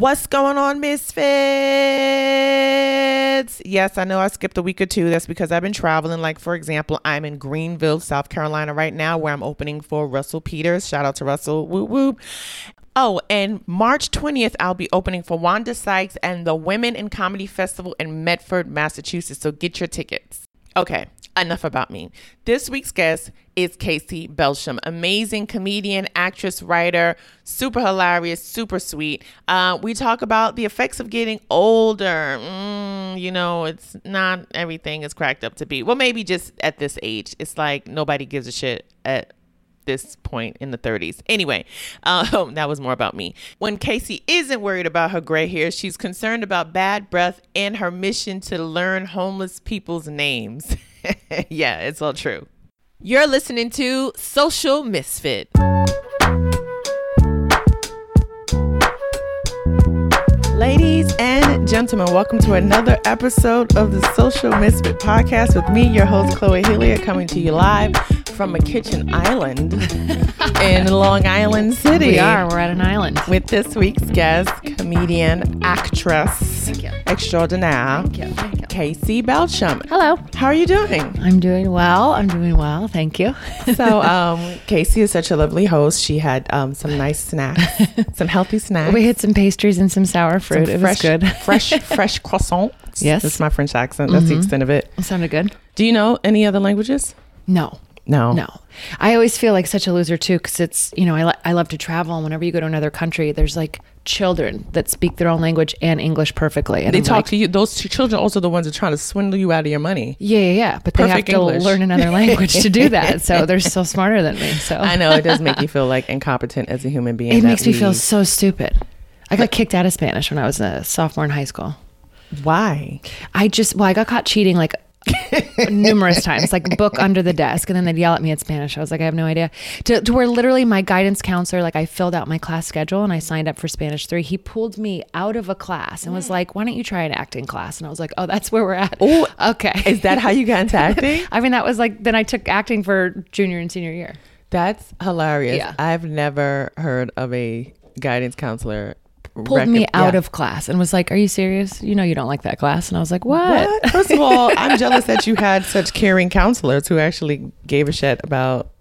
What's going on, Misfits? Yes, I know I skipped a week or two. That's because I've been traveling. Like, for example, I'm in Greenville, South Carolina right now, where I'm opening for Russell Peters. Shout out to Russell. Whoop whoop. Oh, and March 20th, I'll be opening for Wanda Sykes and the Women in Comedy Festival in Medford, Massachusetts. So get your tickets. Okay, enough about me. This week's guest is Casey Balsham, amazing comedian, actress, writer, super hilarious, super sweet. Uh, we talk about the effects of getting older. Mm, you know, it's not everything is cracked up to be. Well, maybe just at this age, it's like nobody gives a shit at this point in the 30s. Anyway, um, that was more about me. When Casey isn't worried about her gray hair, she's concerned about bad breath and her mission to learn homeless people's names. yeah, it's all true. You're listening to Social Misfit. Gentlemen, welcome to another episode of the Social Misfit podcast with me, your host, Chloe Hilliard, coming to you live from a kitchen island in Long Island City. We are. We're at an island. With this week's guest, comedian, actress you. extraordinaire, Thank you. Thank you. Casey Balsham. Hello. How are you doing? I'm doing well. I'm doing well. Thank you. So, um, Casey is such a lovely host. She had um, some nice snacks, some healthy snacks. we had some pastries and some sour fruit. some it fresh, was good. fresh, fresh croissant. Yes. that's my French accent. That's the mm-hmm. extent of it. Sounded good. Do you know any other languages? No. No. No. I always feel like such a loser too because it's, you know, I, li- I love to travel. And whenever you go to another country, there's like children that speak their own language and English perfectly. And They I'm talk like, to you. Those ch- children are also the ones that are trying to swindle you out of your money. Yeah, yeah, yeah. But they have Perfect to English. learn another language to do that. So they're still smarter than me. So I know it does make you feel like incompetent as a human being. it makes me feel so stupid. I got kicked out of Spanish when I was a sophomore in high school. Why? I just well, I got caught cheating like numerous times, like book under the desk, and then they'd yell at me in Spanish. I was like, I have no idea. To, to where literally my guidance counselor, like I filled out my class schedule and I signed up for Spanish three. He pulled me out of a class and was like, Why don't you try an acting class? And I was like, Oh, that's where we're at. Oh, okay. Is that how you got into acting? I mean, that was like then I took acting for junior and senior year. That's hilarious. Yeah. I've never heard of a guidance counselor Pulled me out yeah. of class and was like, Are you serious? You know you don't like that class. And I was like, What? What? First of all, I'm jealous that you had such caring counselors who actually gave a shit about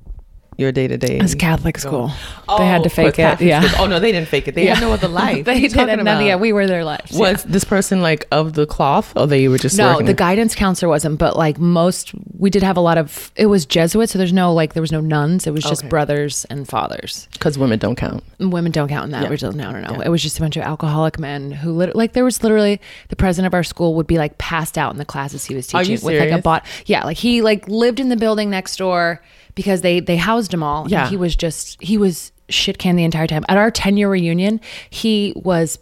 your day to day. It was Catholic school. Oh, they had to fake it. Yeah. Oh no, they didn't fake it. They had no other life. They you did talking it. None, yeah, we were their lives. yeah. Was this person like of the cloth, or they were just No, working the guidance counselor wasn't, but like most, we did have a lot of. It was Jesuit, so there's no like there was no nuns. It was just Okay. brothers and fathers. because women don't count. Women don't count in that. Yeah. No, no, no. Yeah. It was just a bunch of alcoholic men who, lit- like, there was literally the president of our school would be like passed out in the classes he was teaching with like a bot. Yeah, like he like lived in the building next door because they they housed him all. and Yeah. he was just he was shit canned the entire time. At our ten year reunion, he was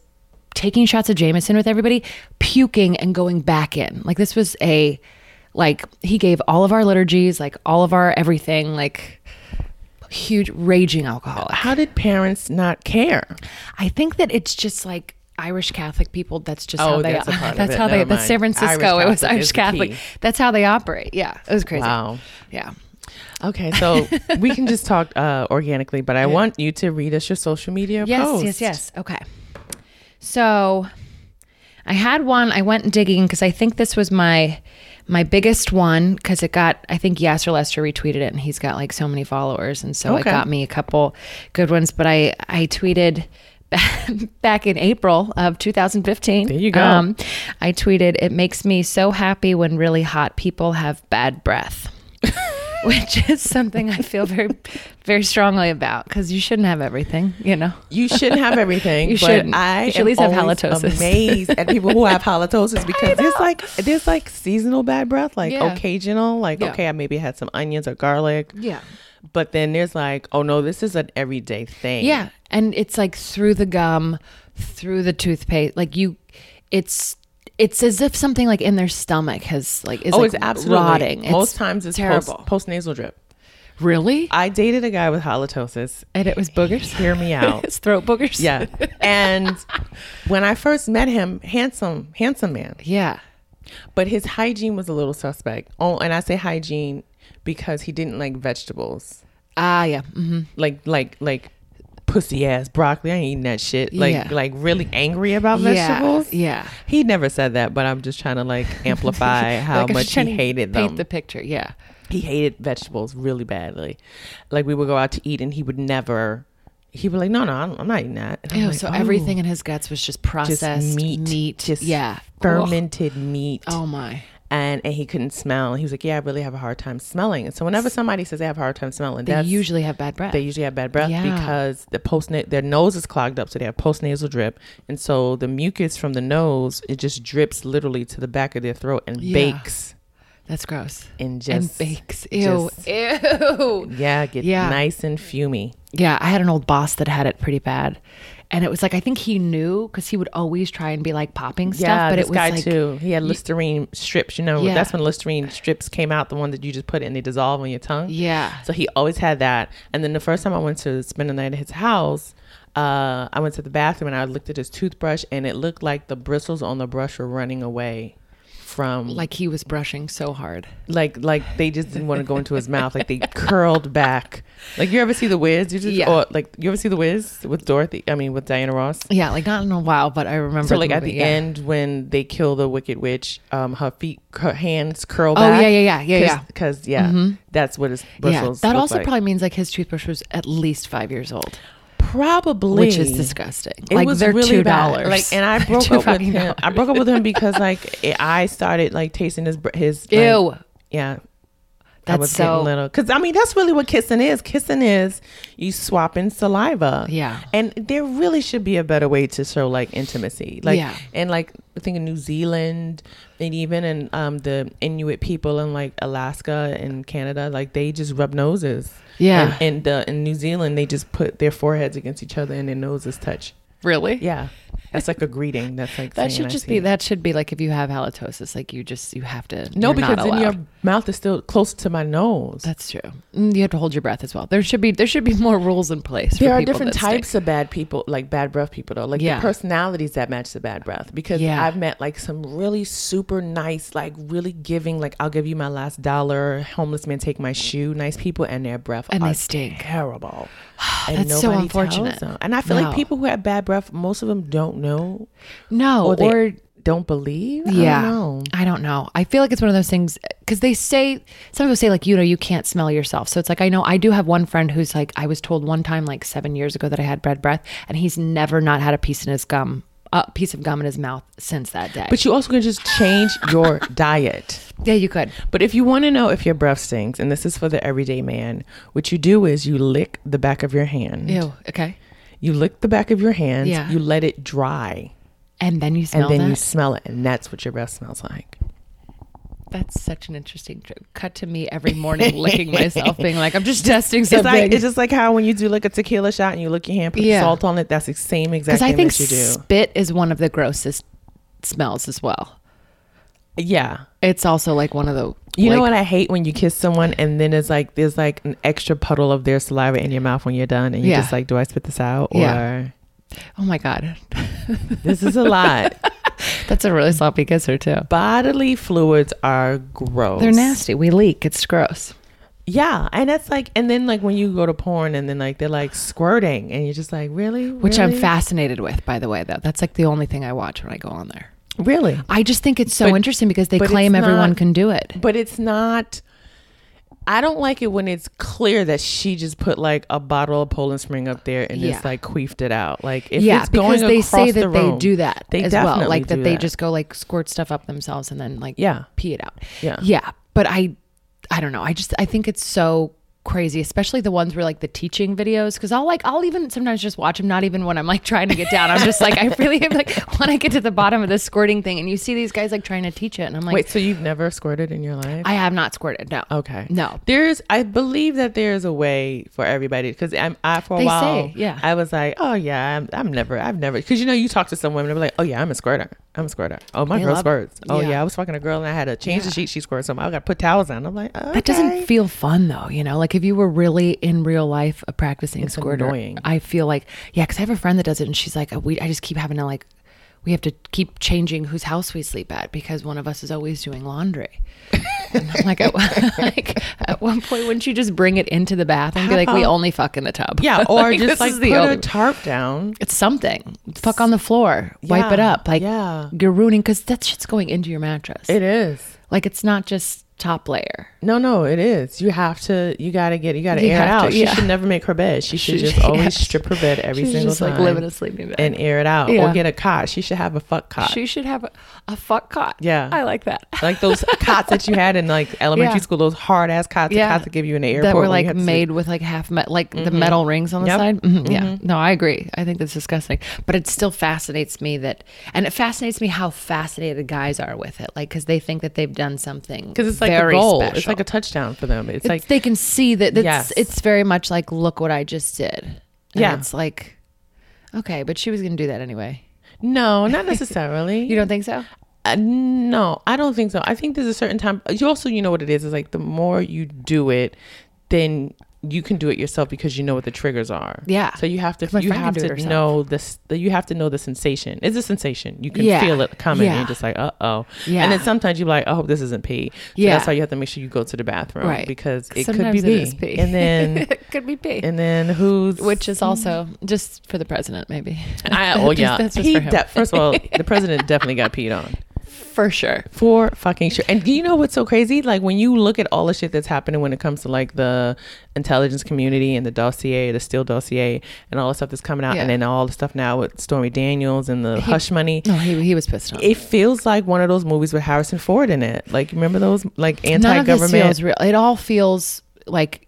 taking shots of Jameson with everybody, puking and going back in. Like this was a like he gave all of our liturgies, like all of our everything, like huge raging alcoholic. How did parents not care? I think that it's just like Irish Catholic people. That's just Oh, how they. that's a part of that's how they. Never That's San. Francisco. Irish it was Irish Catholic. That's how they operate. Yeah, it was crazy. Wow. Yeah. Okay, so we can just talk uh, organically, but I want you to read us your social media Yes. post. Yes. Yes. Okay. So, I had one. I went digging because I think this was my my biggest one because it got. I think Yassir Lester retweeted it, and he's got like so many followers, and so it got me a couple good ones. But I I tweeted. Back in April of 2015. There you go. Um, I tweeted, It makes me so happy when really hot people have bad breath. Which is something I feel very, very strongly about because you shouldn't have everything, you know? You shouldn't have everything. You shouldn't. I You should at least have halitosis. Amazed at people who have halitosis because there's like there's like seasonal bad breath, like Yeah. occasional, like Yeah. okay, I maybe had some onions or garlic, Yeah. but then there's like oh no, this is an everyday thing. Yeah. And it's like through the gum, through the toothpaste. Like you, it's, it's as if something like in their stomach has like, is Oh, like it's absolutely rotting. It's Most times it's terrible. post, nasal drip. really? I dated a guy with halitosis. and it was boogers? Hear me out. it's throat boogers? yeah, and when I first met him, handsome, handsome man. Yeah. but his hygiene was a little suspect. Oh, and I say hygiene because he didn't like vegetables, Ah, yeah. hmm like like like pussy ass broccoli. I ain't eating that shit. Like Yeah. like really angry about vegetables. yeah. He never said that, but I'm just trying to like amplify how Like, much he hated paint them. the picture. Yeah. he hated vegetables really badly. Like we would go out to eat and he would never. He would like, no, no, I'm not eating that. Ew, like, so "Oh, everything in his guts was just just processed meat, meat. just yeah. fermented meat. Oh my. And and he couldn't smell. He was like, "Yeah, I really have a hard time smelling." And so whenever somebody says they have a hard time smelling, They usually have bad breath. they usually have bad breath Yeah. because the post their nose is clogged up, so they have post nasal drip, and so the mucus from the nose it just drips literally to the back of their throat and Yeah. bakes That's gross. and just and bakes. Ew. just- Ew. yeah, get Yeah. nice and fumy. Yeah, I had an old boss that had it pretty bad. And it was like I think he knew because he would always try and be like popping stuff, Yeah, but this it was guy like too. He had Listerine strips. You know, Yeah. that's when Listerine strips came out. The one that you just put it and they dissolve on your tongue. Yeah. So he always had that. And then the first time I went to spend the night at his house, uh, I went to the bathroom and I looked at his toothbrush and it looked like the bristles on the brush were running away from like he was brushing so hard. like like they just didn't want to go into his mouth. Like they curled back. Like you ever see the Wiz? You just Yeah. or like you ever see the Wiz with Dorothy? I mean with Diana Ross. Yeah, like not in a while, but I remember. So like at movie, the yeah. end when they kill the Wicked Witch, um, her feet, her hands curl Oh, back. yeah, yeah, yeah, yeah, yeah. Because yeah, that's what his bristles. Yeah, that also like. probably means like his toothbrush was at least five years old, probably which is disgusting. It like was they're really two dollars. Like, and I broke up with him. I broke up with him because like I started like tasting his his. like, Ew. Yeah. I That's was so- getting little because I mean that's really what kissing is. Kissing is you swapping saliva. Yeah. and there really should be a better way to show like intimacy. Like, Yeah. and like I think in New Zealand and even in um the Inuit people in like Alaska and Canada, like they just rub noses. Yeah. and, and uh, in New Zealand they just put their foreheads against each other and their noses touch. Really? Yeah, that's like a greeting. That's like That should just be that should be like if you have halitosis, like you just you have to. No, because not then your mouth is still close to my nose. That's true. Mm, You have to hold your breath as well. There should be there should be more rules in place. there for are different that stink. types of bad people, like bad breath people, though. Like Yeah. the personalities that match the bad breath. Because Yeah. I've met like some really super nice, like really giving, like I'll give you my last dollar, homeless man take my shoe, nice people, and their breath And they stink. terrible. That's so nobody tells unfortunate. them. And I feel No. like people who have bad breath, most of them don't know No, or they or don't believe. I yeah, don't know. I don't know. I feel like it's one of those things because they say some people say like you know you can't smell yourself. So it's like I know I do have one friend who's like I was told one time like seven years ago that I had bad breath, and he's never not had a piece in his gum, a piece of gum in his mouth since that day. But you also can just change your diet. yeah, you could. But if you want to know if your breath stinks, and this is for the everyday man, what you do is you lick the back of your hand. Ew. Okay. You lick the back of your hand. Yeah. You let it dry, And then you smell and then that. you smell it, and that's what your breath smells like. That's such an interesting trip. Cut to me every morning licking myself, being like, I'm just testing It's something. like it's just like how when you do like a tequila shot and you lick your hand, put Yeah. salt on it. That's the same exact Because I thing think that you do. spit is one of the grossest smells as well. Yeah. It's also like one of the. You know what I hate when you kiss someone and then it's like there's like an extra puddle of their saliva in your mouth when you're done and you're Yeah. just like, do I spit this out or Yeah. Oh my god, this is a lot. that's a really sloppy kisser too. Bodily fluids are gross. They're nasty. We leak. It's gross. Yeah, and that's like, and then like when you go to porn and then like they're like squirting and you're just like, really, Which I'm fascinated with, by the way. Though that's like the only thing I watch when I go on there. Really. I just think it's so But- interesting because they claim everyone not- can do it. But it's not. I don't like it when it's clear that she just put like a bottle of Poland Spring up there and Yeah. just like queefed it out. Like if yeah, it's going because they say across the that they do that They as well. Like that they just go like squirt stuff up themselves and then like Yeah. pee it out. Yeah. Yeah. But I I don't know. I just I think it's so crazy, especially the ones where like the teaching videos. Cause I'll like I'll even sometimes just watch them, not even when I'm like trying to get down. I'm just like I really am like when I get to the bottom of this squirting thing and you see these guys like trying to teach it and I'm like Wait, so you've never squirted in your life? I have not squirted. No. Okay. No. There's, I believe that there's a way for everybody because I'm, I for a They while, say, yeah. I was like, oh yeah, I'm, I'm never, I've never, because you know, you talk to some women, they're like, oh yeah, I'm a squirter, I'm a squirter. Oh my They girl squirts. Oh yeah. yeah. I was fucking a girl and I had to change the Yeah. sheet. She squirted something. I got to put towels on. I'm like, okay. That doesn't feel fun though, you know. Like if you were really in real life a practicing It's squirter, annoying. I feel like yeah, because I have a friend that does it, and she's like, we I just keep having to like, we have to keep changing whose house we sleep at because one of us is always doing laundry, And I'm like, at, like, at one point, wouldn't you just bring it into the bathroom and be like, we only fuck in the tub? Yeah, or Like, just like put a only- tarp down. It's something. Fuck on the floor. Wipe it up. Like, yeah. you're ruining, because that shit's going into your mattress. It is. like, it's not just top layer. No, no, it is. You have to. You gotta get. You gotta You air it have to, out. She should never make her bed. She should She- just always yes. strip her bed every She's single just time. like living a sleeping bag. and air it out, Yeah. or get a cot. She should have a fuck cot. she should have a, a fuck cot. Yeah. I like that. like those cots that you had in like elementary Yeah. school, those hard ass cots, the Yeah. cots that give you in the airport that were like had to sleep. made with like half met like the metal rings on the Yep. side. Mhm, Yeah, no, I agree. I think that's disgusting, but it still fascinates me that, and it fascinates me how fascinated the guys are with it, like because they think that they've done something because it's like very a goal. Special. It's like a touchdown for them. It's, It's- like they can see that. It's, Yes. it's very much like look what I just did. And Yeah. it's like okay, but she was gonna do that anyway. no, not necessarily. You don't think so? Uh, no, I don't think so. I think there's a certain time. You also, you know what it is. Is like the more you do it, then you can do it yourself because you know what the triggers are. Yeah. So you have to. You have to know this. You have to know the sensation. It's a sensation. You can Yeah. feel it coming. Yeah. And you're just like, uh oh. Yeah. And then sometimes you're like, hope this isn't pee. So Yeah. That's why you have to make sure you go to the bathroom. Right. Because it Sometimes could be it pee. pee. And then. it could be pee. And then who's which is also just for the president, maybe. I, oh yeah, that's just he for him. de- first of all, the president definitely got peed on. For sure. For fucking sure. And do you know what's so crazy? Like when you look at all the shit that's happening when it comes to like the intelligence community and the dossier, the Steele dossier, and all the stuff that's coming out, Yeah. and then all the stuff now with Stormy Daniels and the hush money. No, he he was pissed off. It feels like one of those movies with Harrison Ford in it. Like remember those like None of this anti-government? feels real. It all feels like,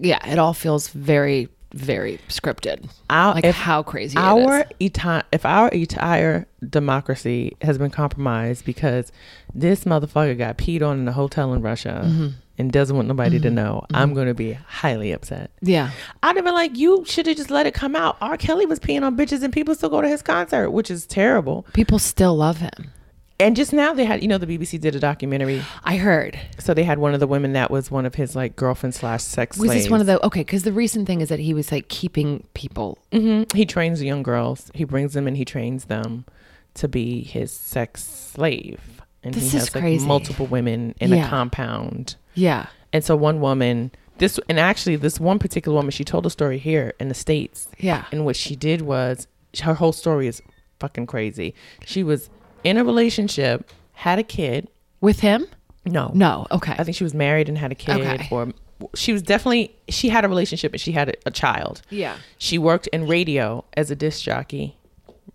yeah, it all feels very, very scripted. Our- Like if how crazy our is. if our entire democracy has been compromised because this motherfucker got peed on in a hotel in Russia Mm-hmm. and doesn't want nobody to know, I'm going to be highly upset. Yeah, I'd have been like, you should have just let it come out. R. Kelly was peeing on bitches and people still go to his concert, which is terrible. people still love him. And just now they had, you know, the BBC did a documentary. I heard. So they had one of the women that was one of his like girlfriend slash sex Was slaves. this one of the okay? Because the recent thing is that he was like keeping people. hmm He trains young girls. He brings them and he trains them to be his sex slave. And This he is has like crazy. multiple women in Yeah. a compound. Yeah, And so one woman, this and actually this one particular woman, she told a story here in the states. yeah. And what she did was her whole story is fucking crazy. She was in a relationship, had a kid. With him? No, No. Okay. I think she was married and had a kid, Okay. or she was definitely she had a relationship and she had a, a child. yeah. She worked in radio as a disc jockey,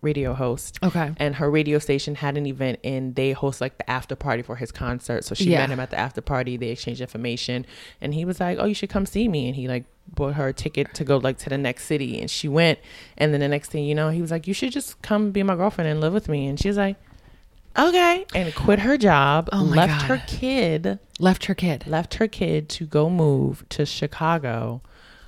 radio host. Okay. And her radio station had an event and they host like the after party for his concert. So she Yeah. met him at the after party. They exchanged information and he was like, Oh, you should come see me. And he like bought her a ticket to go like to the next city. And she went. And then the next thing you know, he was like, You should just come be my girlfriend and live with me. And she was like, Okay. And quit her job, Oh my left God. her kid Left her kid. left her kid to go move to Chicago.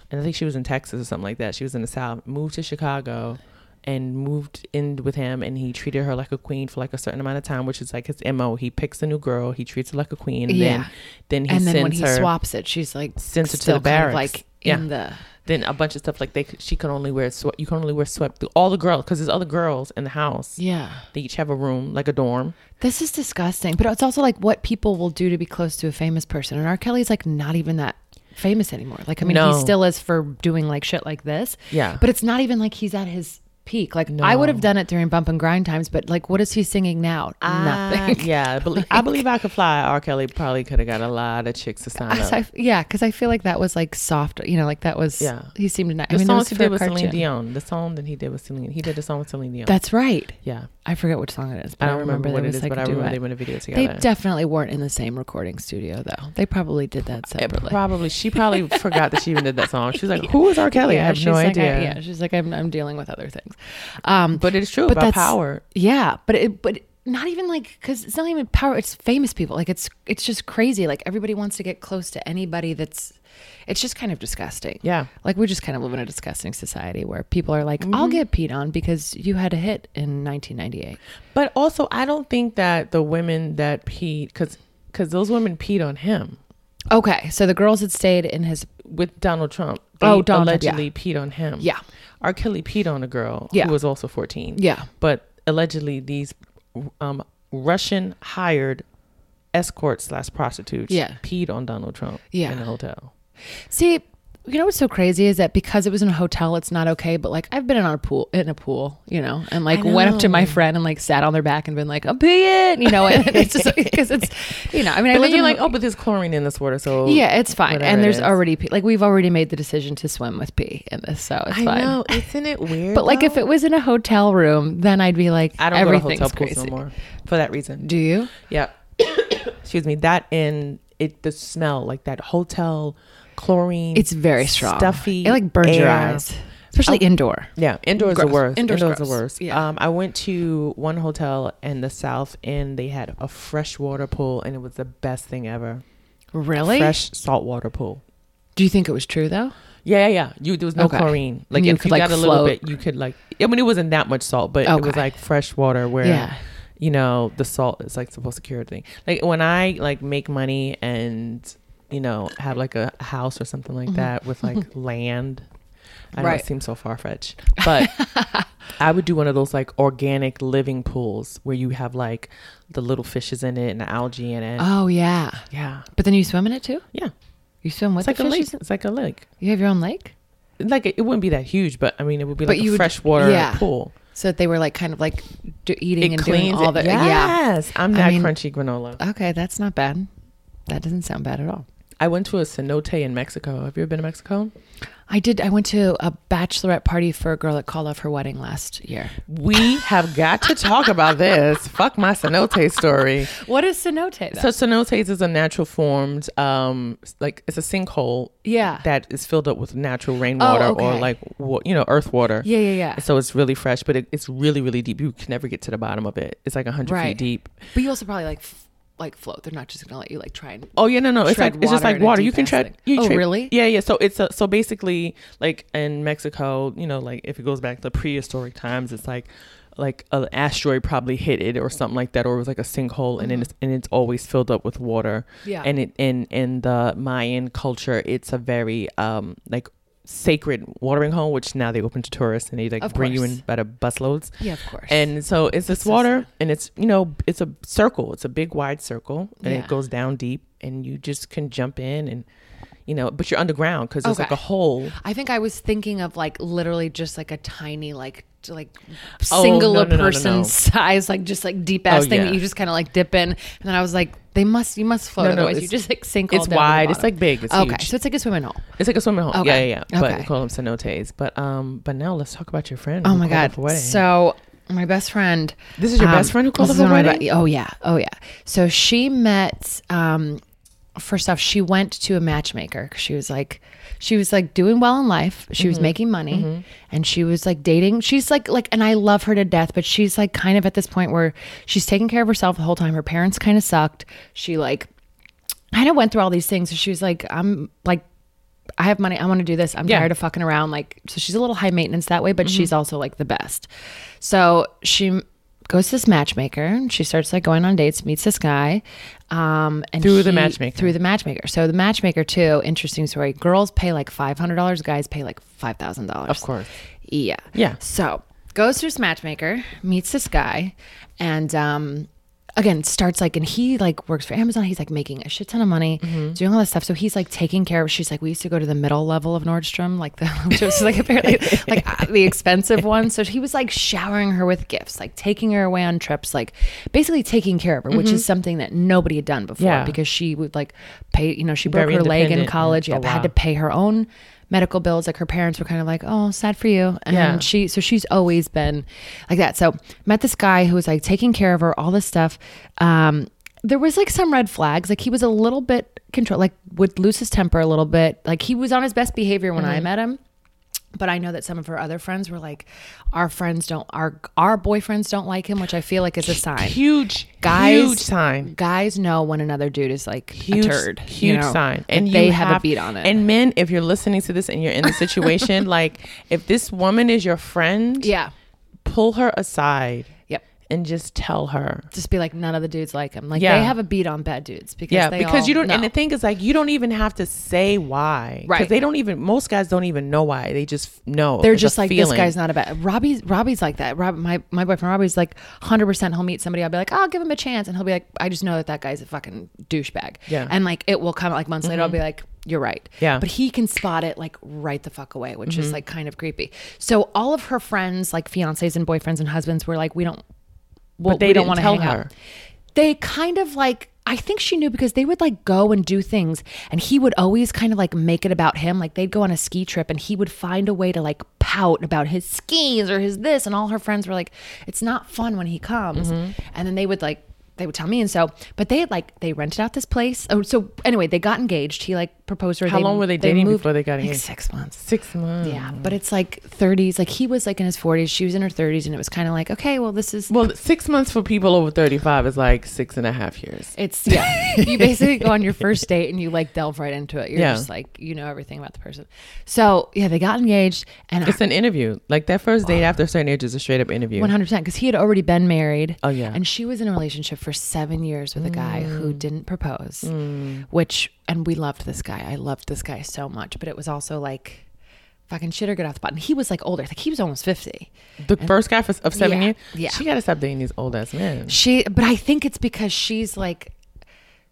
And I think she was in Texas or something like that. She was in the South, moved to Chicago and moved in with him. And he treated her like a queen for like a certain amount of time, which is like his MO. He picks a new girl, he treats her like a queen. And Yeah. then, then he and then when he her, swaps it, she's like Sends her to the barracks. like Yeah. in the then a bunch of stuff like they she could only wear sweat. You can only wear sweat. All the girls, because there's other girls in the house. yeah. They each have a room, like a dorm. This is disgusting, but it's also like what people will do to be close to a famous person. And R. Kelly's like not even that famous anymore. Like I mean, No. he still is for doing like shit like this. Yeah. But it's not even like he's at his peak. Like no. I would have done it during bump and grind times, but like what is he singing now? I- Nothing. yeah, I believe, I believe I could fly. R. Kelly probably could have got a lot of chicks to sign I- up. I- yeah, because I feel like that was like soft. You know, like that was. Yeah. He seemed nice. The I mean, it songs he did with Celine. Dion. The song that he did with Celine. He did a song with Celine Dion. That's right. yeah. I forget which song it is. But I don't remember, what there it was like but I remember duet. they in a video together. They definitely weren't in the same recording studio, though. They probably did that It separately. probably she probably forgot that she even did that song. She was like, "Who is R. Kelly?" I have no like, idea. I- yeah, she's like, I'm, I'm dealing with other things. Um, But it's true But about power. yeah, but it, but not even like because it's not even power. It's famous people. Like it's it's just crazy. Like everybody wants to get close to anybody that's. It's just kind of disgusting. Yeah. Like we just kind of live in a disgusting society where people are like, I'll Mm-hmm. get peed on because you had a hit in 1998. But also, I don't think that the women that peed, because because those women peed on him Okay, so the girls had stayed in his. with Donald Trump. They Oh, Donald Trump, yeah. allegedly peed on him. Yeah. R. Kelly peed on a girl Yeah. who was also 14. Yeah. But allegedly, these um, Russian hired escorts slash prostitutes Yeah. peed on Donald Trump Yeah. in the hotel. See, you know what's so crazy is that because it was in a hotel, it's not okay. But like I've been in a pool, in a pool, you know, and like went up to my friend and like sat on their back and been like, "I'm it," you know, and it's just because it's, you know, I mean, I But live then you're in like, oh, but there's chlorine in this water, so yeah, it's fine. And there's already pee. like we've already made the decision to swim with pee in this, so it's I fine. know, isn't it weird? But like if it was in a hotel room, then I'd be like, I don't everything's go to hotel pools crazy. no more for that reason. Do you? Yeah. Excuse me. That and it the smell like that hotel chlorine. It's very strong. stuffy. It like burns your eyes, especially Oh. indoor. Yeah, indoors Gross. the worst. Indoors the worst. Yeah. Um, I went to one hotel in the south, and they had a freshwater pool, and it was the best thing ever. Really? Fresh saltwater pool. Do you think it was true though? Yeah, yeah, yeah. You there was no Okay. chlorine. Like you if could, you like, got a little bit, you could like. I mean, it wasn't that much salt, but it was like fresh water where Yeah. you know the salt is like supposed to cure thing. Like when I like make money and you know have like a house or something like mm-hmm. that with like land. I know Right. it seems so far fetched, but I would do one of those like organic living pools where you have like the little fishes in it and the algae in it. Oh yeah. yeah, But then you swim in it too. yeah. You swim with It's like a lake. It's like a lake. You have your own lake, Like it, it wouldn't be that huge, but I mean it would be But like a freshwater yeah. pool. so that they were like kind of like do, eating It and doing all it. the yeah. I'm I that mean- crunchy granola. Okay, that's not bad. That doesn't sound bad at all. I went to a cenote in Mexico. Have you ever been to Mexico? I did. I went to a bachelorette party for a girl that called off her wedding last year. We have got to talk about this. Fuck my cenote story. What is cenote? So cenotes is a natural formed, um, like it's a sinkhole yeah, that is filled up with natural rainwater or okay. like you know earth water. yeah, yeah, yeah. So it's really fresh, but it, it's really really deep. You can never get to the bottom of it. It's like hundred Right. feet deep. But you also probably like like float. They're not just gonna let you like try and. Oh yeah, no, no. It's like it's just like water. You can tread. You Oh, tread- really? Yeah, yeah. So it's a, so basically like in Mexico, you know, like if it goes back to prehistoric times, it's like like an asteroid probably hit it or something like that, or it was like a sinkhole, and then it's, and it's always filled up with water. Mm-hmm. Yeah. And it in in the Mayan culture, it's a very um like sacred watering hole, which now they open to tourists and they like Of bring you in by the busloads. yeah, of course. And so it's this so water, and it's you know it's a circle. It's a big wide circle, and Yeah. it goes down deep, and you just can jump in, and you know, but you're underground because there's like a hole. I think I was thinking of like literally just like a tiny like like Oh, single no, no, no, person no. size like just like deep ass Oh, thing yeah. that you just kind of like dip in and then I was like they must you must float No, no, otherwise you just like sink It's down to the wide. It's like big. It's okay huge. so it's like a swimming hole It's like a swimming hole. Okay. Yeah, yeah, yeah. But we call them cenotes. But um, but now let's talk about your friend. oh my god up a wedding. so my best friend this is your um, best friend who called up a wedding. be- oh yeah oh yeah so she met um first off she went to a matchmaker she was like she was like doing well in life she Mm-hmm. was making money and she was like dating she's like like and i love her to death but she's like kind of at this point where she's taking care of herself the whole time her parents kind of sucked she like kind of went through all these things so she was like i'm like I have money. I want to do this. I'm Yeah. tired of fucking around. Like, so she's a little high maintenance that way, but Mm-hmm. she's also like the best. So she goes to this matchmaker and she starts like going on dates, meets this guy. Um, and Through the matchmaker. Through the matchmaker. So the matchmaker too, interesting story. Girls pay like $500. Guys pay like $5,000. Of course. Yeah. Yeah. So goes to this matchmaker, meets this guy, and um, again starts like, and he like works for Amazon. He's like making a shit ton of money, Mm-hmm. doing all this stuff. So he's like taking care of. She's like, we used to go to the middle level of Nordstrom, like the which was like apparently like uh, the expensive one. So he was like showering her with gifts, like taking her away on trips, like basically taking care of her, which is something that nobody had done before Mm-hmm. Yeah. because she would like pay. You know, she broke Very her leg in college. Yeah, Oh, had to pay her own medical bills like her parents were kind of like oh sad for you. And Yeah. she so she's always been like that. So met this guy who was like taking care of her all this stuff. Um there was like some red flags. Like he was a little bit control like would lose his temper a little bit. Like he was on his best behavior when i Mm-hmm. met him but I know that some of her other friends were like, our friends don't, our our boyfriends don't like him, which I feel like is a sign. Huge, Guys, huge sign. Guys know when another dude is like huge, turd. huge you know? sign, and they you have, a beat on it. And men, if you're listening to this and you're in the situation, like if this woman is your friend, yeah, pull her aside. And just tell her. Just be like, none of the dudes like him. Like Yeah. they have a beat on bad dudes because Yeah, they because you don't. And the thing is, like, you don't even have to say why, Right. Because they don't even. Most guys don't even know why. They just know. they're just like feeling. this guy's not a bad. Robbie's Robbie's like that. Rob, my my boyfriend Robbie's like hundred percent. He'll meet somebody. I'll be like, I'll give him a chance, and he'll be like, I just know that that guy's a fucking douchebag. Yeah. Mm-hmm. and like it will come like months later. I'll be like, you're right. Yeah. but he can spot it like right the fuck away, which Mm-hmm. is like kind of creepy. So all of her friends, like fiancés and boyfriends and husbands, were like, we don't. Well, But they don't want to tell hang her. out. They kind of like. I think she knew because they would like go and do things and he would always kind of like make it about him. Like they'd go on a ski trip and he would find a way to like pout about his skis or his this. And all her friends were like, it's not fun when he comes. Mm-hmm. And then they would like, they would tell me. And so, but they had like, they rented out this place. Oh, so anyway, they got engaged. He like proposed to her. How long were they dating before they got like engaged? Six months. Six months. Yeah. But it's like 30s. Like he was like in his 40s. She was in her 30s. And it was kind of like, okay, well, this is. Well, six months for people over thirty-five is like six and a half years. It's yeah. you basically go on your first date and you like delve right into it. You're Yeah. just like you know everything about the person. So yeah, they got engaged and It's an interview. Like that first date after a certain age is a straight up interview. one hundred percent because he had already been married. Oh, yeah. and she was in a relationship for seven years with a guy Mm. who didn't propose. Which and we loved this guy. I loved this guy so much, but it was also like. Fucking shit or get off the button. He was like older. Like he was almost 50. The first guy of seven Yeah, years. yeah. She got to stop dating these old ass men. She, but I think it's because she's like,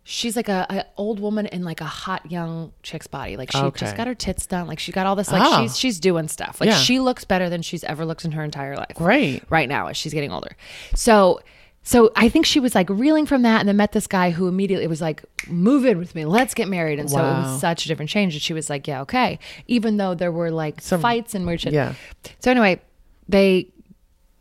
she's like a, a old woman in like a hot young chick's body. Like she Okay. just got her tits done. Like she got all this. Like Oh. she's she's doing stuff. Like Yeah. she looks better than she's ever looked in her entire life. Great. Right now, as she's getting older. So. So I think she was like reeling from that, and then met this guy who immediately was like, "Move in with me, let's get married." And so it was such a different change. And she was like, "Yeah, okay," even though there were like fights and weird shit. Yeah. So anyway, they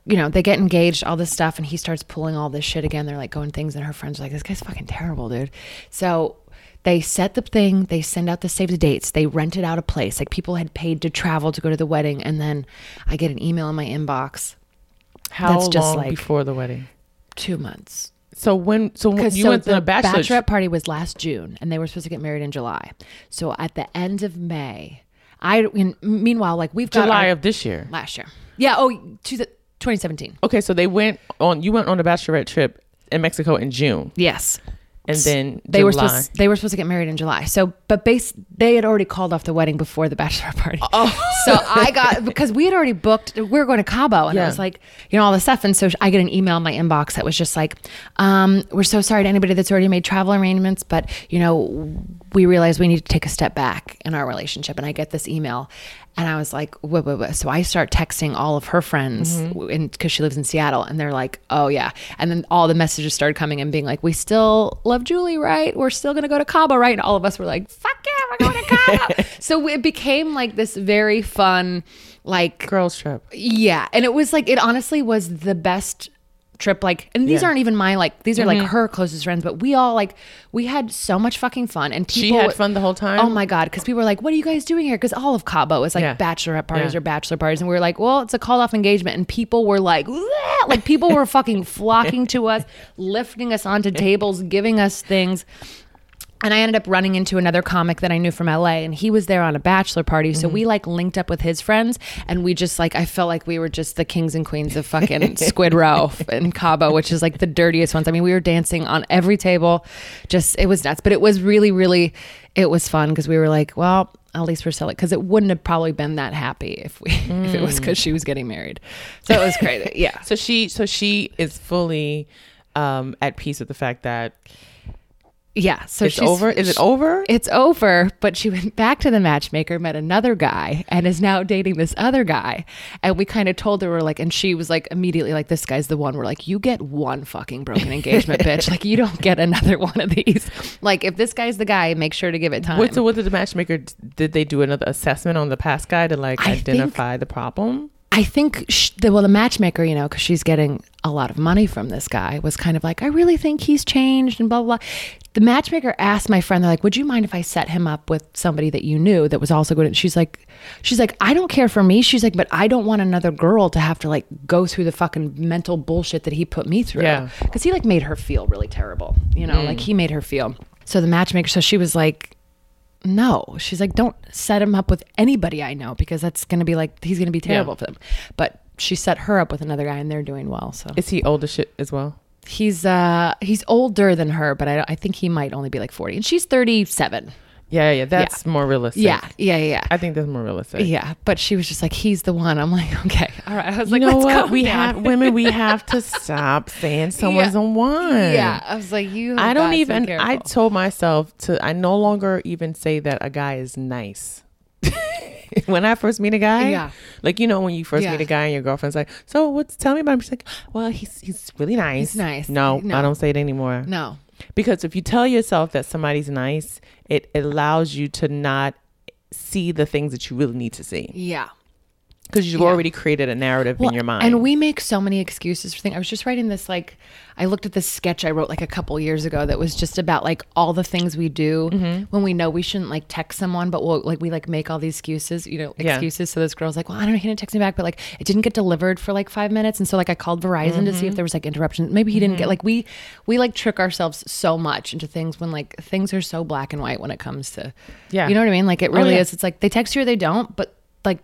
you know, they get engaged, all this stuff, and he starts pulling all this shit again. They're like going things, and her friends are like, "This guy's fucking terrible, dude." So they set the thing. They send out the save the dates. They rented out a place. Like people had paid to travel to go to the wedding, and then I get an email in my inbox. How That's just long like- before the wedding? Two months. So when? So when you so went to the bachelor. bachelorette party was last June, and they were supposed to get married in July. So at the end of May, I. Meanwhile, like we've got July our- of this year. last year. Yeah. Oh, to the 2017. Okay, so they went on. You went on a bachelorette trip in Mexico in June, Yes. And then they were supposed they were supposed to get married in July. So, but base they had already called off the wedding before the bachelor party. Oh, so I got because we had already booked. We were going to Cabo, and I was like, you know, all this stuff. And so I get an email in my inbox that was just like, um, "We're so sorry to anybody that's already made travel arrangements, but you know, we realize we need to take a step back in our relationship." And I get this email. And I was like, whoa, whoa, whoa. So I start texting all of her friends mm-hmm. because she lives in Seattle. And they're like, oh, yeah. And then all the messages started coming and being like, we still love Julie, right? We're still going to go to Cabo, right? And all of us were like, fuck yeah, we're going to Cabo. so it became like this very fun, like, girls trip. yeah. And it was like, it honestly was the best trip. Like, and these Yeah. Mm-hmm. aren't even my, like, these are like her closest friends, but we all, like, we had so much fucking fun. And She people had fun the whole time? Oh my God. Because people were like, what are you guys doing here? Because all of Cabo is like Yeah. bachelorette parties Yeah. or bachelor parties. And we were like, well, it's a called off engagement. And people were like, "Wah!" like, people were fucking flocking to us, lifting us onto tables, giving us things. And I ended up running into another comic that I knew from LA, and he was there on a bachelor party. So we like linked up with his friends, and we just like I felt like we were just the kings and queens of fucking Squid Roe in Cabo, which is like the dirtiest ones. I mean, we were dancing on every table, just it was nuts. But it was really, really, it was fun because we were like, well, at least we're selling because it wouldn't have probably been that happy if we if it was because she was getting married. So it was crazy. Yeah. So she, so she is fully um, at peace with the fact that Yeah. So it's she's- over. Is it over? It's over, but she went back to the matchmaker, met another guy, and is now dating this other guy. And we kind of told her, we're like, and she was like, immediately, like, this guy's the one. We're like, you get one fucking broken engagement, bitch. Like, you don't get another one of these. Like, if this guy's the guy, make sure to give it time. What, so what did the matchmaker? Did they do another assessment on the past guy to like I identify the problem? I think sh- the well, the matchmaker, you know, because she's getting a lot of money from this guy, was kind of like, I really think he's changed and blah blah. blah. The matchmaker asked my friend, they're like, Would you mind if I set him up with somebody that you knew that was also good? And she's like, She's like, I don't care for me. She's like, But I don't want another girl to have to like go through the fucking mental bullshit that he put me through. Yeah. because he like made her feel really terrible. You know, mm. like he made her feel. So the matchmaker, so she was like, no she's like don't set him up with anybody i know because that's going to be like he's going to be terrible for them but she set her up with another guy, and they're doing well. So Is he older shit as well? he's uh he's older than her, but I I think he might only be like forty, and she's thirty seven. Yeah, yeah, that's more realistic. Yeah, yeah, yeah. I think that's more realistic. Yeah, but she was just like, "He's the one." I'm like, "Okay, all right." I was You like, know "Let's what? go." We have women. We have to stop saying someone's a one. Yeah, I was like, "You." I don't even. I told myself to. I no longer even say that a guy is nice. when I first meet a guy, Yeah. like you know, when you first Yeah. meet a guy and your girlfriend's like, "So what's? Tell me about." him." She's like, "Well, he's he's really nice. He's nice. No, No. I don't say it anymore. no. Because if you tell yourself that somebody's nice, it allows you to not see the things that you really need to see Yeah. Because you've Yeah. already created a narrative in your mind. And we make so many excuses for things. I was just writing this like I looked at this sketch I wrote like a couple years ago that was just about like all the things we do Mm-hmm. when we know we shouldn't like text someone, but we'll like we like make all these excuses, you know, Yeah. excuses. So this girl's like, Well, I don't know, he didn't text me back, but like it didn't get delivered for like five minutes. And so like I called Verizon to see Mm-hmm. if there was like interruption. Maybe he didn't get like we we like trick ourselves so much into things when like things are so black and white when it comes to Yeah. You know what I mean? Like it Oh, really yeah. is. It's like they text you or they don't, but like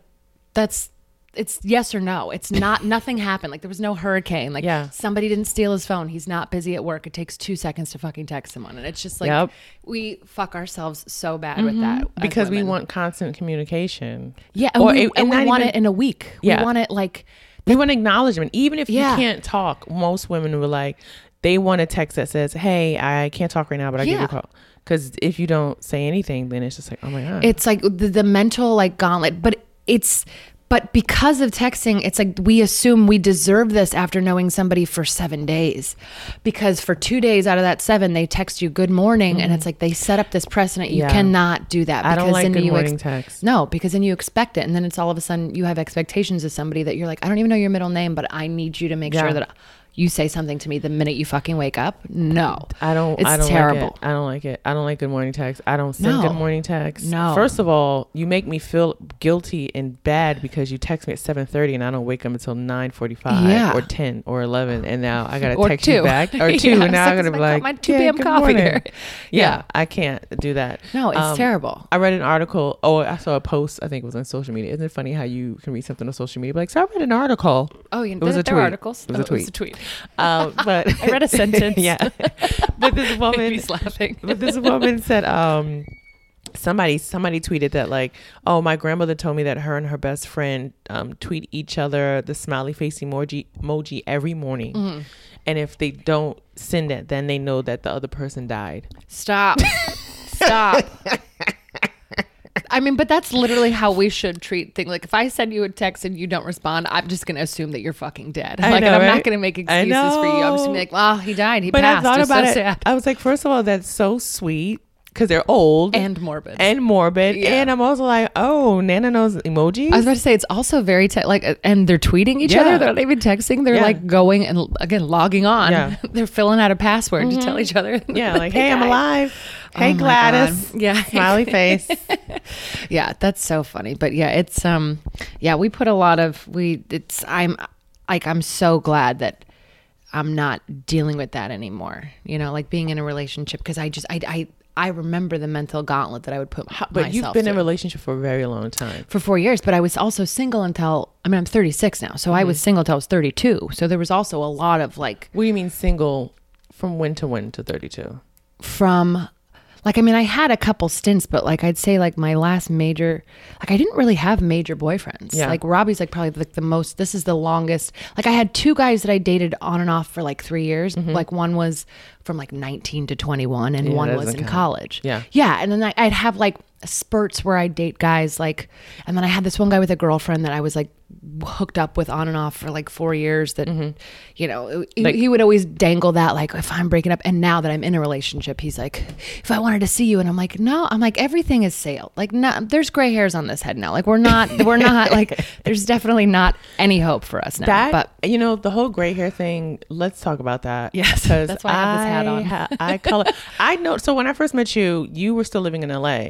that's it's yes or no. It's not nothing happened. Like there was no hurricane. Like Yeah. somebody didn't steal his phone. He's not busy at work. It takes two seconds to fucking text someone. And it's just like Yep. we fuck ourselves so bad with mm-hmm. that. because we want constant communication. Yeah, and Or we, it- and we want even- it in a week. Yeah. We want it like We want acknowledgement, even if Yeah. you can't talk. Most women were like, they want a text that says, "Hey, I can't talk right now, but I give you a call." Because if you don't say anything, then it's just like, "Oh my god." it's like the, the mental like gauntlet but it's but because of texting it's like we assume we deserve this after knowing somebody for seven days because for two days out of that seven they text you good morning and it's mm-hmm. like they set up this precedent you Yeah. cannot do that I don't like good you morning text. no because then you expect it and then it's all of a sudden you have expectations of somebody that you're like i don't even know your middle name but i need you to make Yeah. sure that you say something to me the minute you fucking wake up no I don't. it's I don't terrible Like it. I don't like it. I don't like good morning text. I don't send No. good morning text. No. First of all, you make me feel guilty and bad because you text me at seven thirty and I don't wake up until nine forty five Yeah. or ten or eleven, and now I gotta Or text two. you back or two, it's and now I'm gonna be like, like, "Oh, my 2 p.m. good coffee here. Yeah, Yeah. I can't do that. no it's Um, terrible I read an article. Oh, I saw a post. I think it was on social media. Isn't it funny how you can read something on social media? Like, so I read an article. oh you It was there- a tweet. articles It was a Oh, tweet. tweet Um, but I read a sentence. yeah, but this woman, He's laughing. but this woman said, um, somebody somebody tweeted that like, oh, my grandmother told me that her and her best friend um, tweet each other the smiley face emoji emoji every morning, Mm-hmm. and if they don't send it, then they know that the other person died. Stop. Stop. I mean, but that's literally how we should treat things. Like, if I send you a text and you don't respond, I'm just going to assume that you're fucking dead. I like, know, and I'm right? not going to make excuses for you. I'm just going to be like, well, he died. He But passed. I thought It's about so it. sad. I was like, first of all, that's so sweet because they're old And morbid. and morbid, Yeah. and I'm also like, oh, Nana knows emojis. I was about to say it's also very te- like, uh, and they're tweeting each Yeah. other. They're not even texting. They're Yeah. like going and again logging on. Mm-hmm. they're filling out a password to tell each other. yeah, like, hey, I'm alive. Oh Hey, my Gladys. God. Yeah. Smiley face. yeah that's so funny but yeah it's um yeah we put a lot of we it's i'm like i'm so glad that i'm not dealing with that anymore you know like being in a relationship because i just i i I remember the mental gauntlet that I would put But you've myself been in a relationship for a very long time. for four years, but I was also single until I mean I'm 36 now, so I was mhm. single until I was 32. So there was also a lot of like What do you mean single from when to when to 32? from like I mean I had a couple stints, but like I'd say like my last major like I didn't really have major boyfriends. Yeah. Like Robbie's like probably like the most this is the longest like I had two guys that I dated on and off for like three years. Mm-hmm. Like one was from like 19 to 21 and Mm-hmm. Yeah, one was in count. college. Yeah. Yeah. And then I, I'd have like spurts where I'd date guys like and then I had this one guy with a girlfriend that I was like hooked up with on and off for like four years that you know he, Mm-hmm. Like- he would always dangle that like if i'm breaking up and now that i'm in a relationship he's like if i wanted to see you and i'm like no i'm like everything is sailed like no there's gray hairs on this head now like we're not we're not like there's definitely not any hope for us now That, but you know, the whole gray hair thing. Let's talk about that. Yes, 'Cause that's why I have this hat on. ha- I color. I know. So when I first met you, you were still living in LA.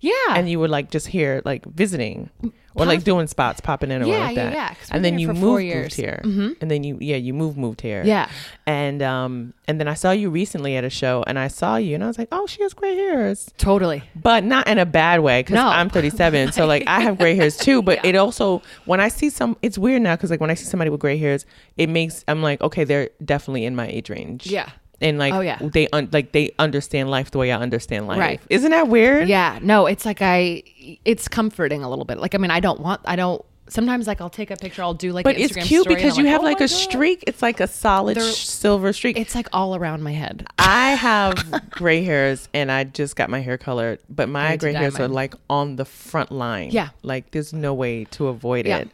Yeah. and you were like just here like visiting or like doing spots popping in or Yeah, like yeah, that yeah, we've and then you moved, moved here Mhm. and then you yeah you moved moved here Yeah. and um and then i saw you recently at a show and i saw you and i was like oh she has gray hairs Totally. but not in a bad way because No. i'm 37 so like i have gray hairs too but it also when i see some it's weird now because like when i see somebody with gray hairs it makes i'm like okay they're definitely in my age range Yeah. And like Oh, yeah. they un- like they understand life the way I understand life. Right. Isn't that weird? Yeah. No, it's like I, it's comforting a little bit. Like, I mean, I don't want, I don't, sometimes like I'll take a picture, I'll do like But it's cute because you have "Oh like a God." streak. It's like a solid They're- silver streak. It's like all around my head. I have gray hairs and I just got my hair colored, but my gray hairs are like on the front line. Yeah. Like there's no way to avoid Yeah. it.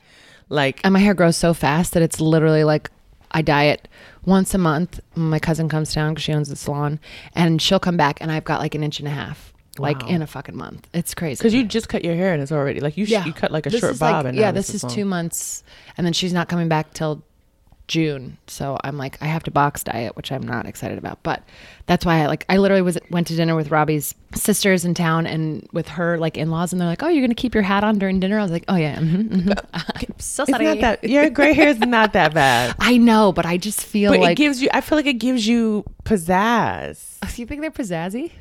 Like And my hair grows so fast that it's literally like I diet once a month. My cousin comes down because she owns the salon, and she'll come back, and I've got like an inch and a half, like in a fucking month. It's crazy. because you just cut your hair and it's already like you sh- you cut like a This short is like- bob and yeah, this is long. two months, and then she's not coming back till June. So I'm like, I have to box diet, which I'm not excited about. But that's why I like I literally was went to dinner with Robbie's sisters in town and with her like in laws, and they're like, Oh, you're gonna keep your hat on during dinner? I was like, Oh yeah, mm-hmm, mm-hmm. I'm so It's sorry. not that your gray hair is not that bad. I know, but I just feel But like it gives you I feel like it gives you pizzazz. so you think they're pizzazzy?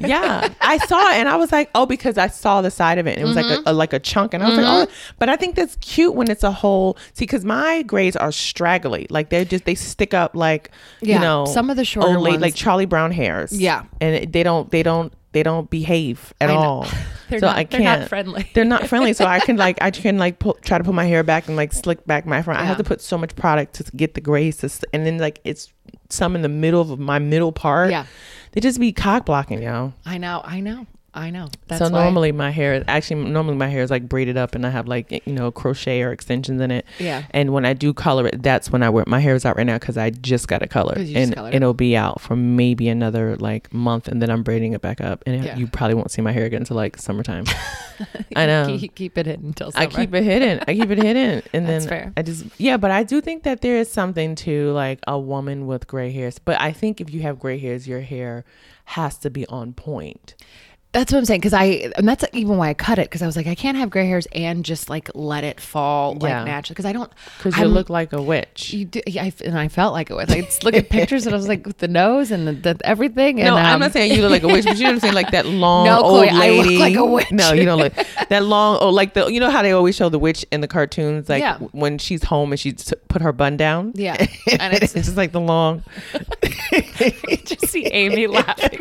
Yeah, I saw it and I was like, oh, because I saw the side of it. And it was like Mm-hmm. a, a like a chunk, and I was like, oh, but I think that's cute when it's a whole. See, because my grays are straggly, like they're just they stick up like Yeah, you know some of the shorter old ones- like Charlie Brown hairs. Yeah. and it, they don't they don't they don't behave at all. They're so not- I they're not friendly. They're not friendly. So I can like I can like pull, try to pull my hair back and like slick back my front. I have to put so much product to get the grays to, and then like it's some in the middle of my middle part. Yeah. they just be cock blocking, yo. I know, I know, I know. That's so why- normally my hair is actually normally my hair is like braided up and I have like you know crochet or extensions in it. Yeah. And when I do color it, that's when I wear my hair is out right now because I just got it colored 'Cause you just and colored it. it'll be out for maybe another like month and then I'm braiding it back up and Yeah. you probably won't see my hair again until like summertime. I know. keep, keep it hidden until I keep it hidden. I keep it hidden, and That's then fair. I just yeah. But I do think that there is something to like a woman with gray hairs. But I think if you have gray hairs, your hair has to be on point. That's what I'm saying. Because I, and that's even why I cut it. Because I was like, I can't have gray hairs and just like let it fall like Yeah. naturally. Because I don't. Because you I'm- look like a witch. You do, yeah, I, and I felt like it was. I look at pictures and I was like, with the nose and the, the everything. And, no, I'm um, not saying you look like a witch, but you know what I'm saying, like that long No, old Chloe, I look lady. like a witch. No, you don't look that long. Oh, like the you know how they always show the witch in the cartoons, like Yeah. w- when she's home and she t- put her bun down. Yeah. and And it's, it's- just like the long. just see Amy laughing.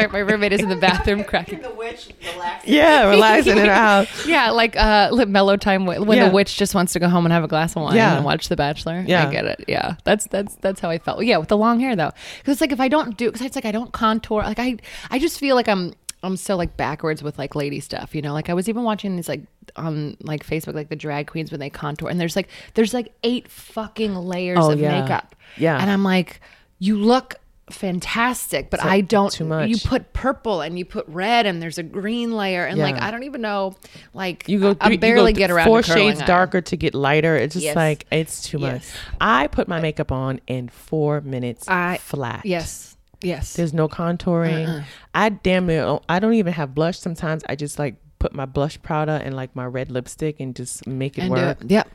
Sorry, my roommate is in the bathroom cracking. the witch relax. Yeah, relaxing in her house. Yeah, like uh, li- mellow time wh- when Yeah. the witch just wants to go home and have a glass of wine Yeah. and watch The Bachelor. Yeah. I get it. Yeah, that's that's that's how I felt. Yeah, with the long hair though, because it's like if I don't do, because it's like I don't contour. Like I, I just feel like I'm I'm so like backwards with like lady stuff. You know, like I was even watching these like on like Facebook, like the drag queens when they contour, and there's like there's like eight fucking layers Oh, of yeah. makeup. Yeah. and I'm like, you look fantastic but i don't too much. you put purple and you put red and there's a green layer and like i don't even know like You go. I three- you barely go get around four shades darker to get lighter. It's just Yes. like it's too much. I put my makeup on in four minutes I- flat. Yes. Yes. There's no contouring. Uh-uh. I damn near. I don't even have blush. Sometimes I just like put my blush powder and like my red lipstick and just make it and work. it. Yep.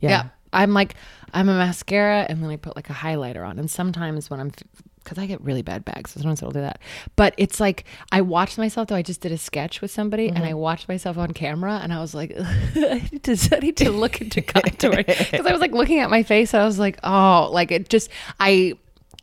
Yeah. Yeah. I'm like, I'm a mascara and then I put like a highlighter on. And sometimes when I'm, because I get really bad bags, so sometimes I'll do that. But it's like, I watched myself though. I just did a sketch with somebody and Mm-hmm. I watched myself on camera and I was like, I need to, I need to look into contouring. Because I was like looking at my face. And I was like, oh, like it just, I,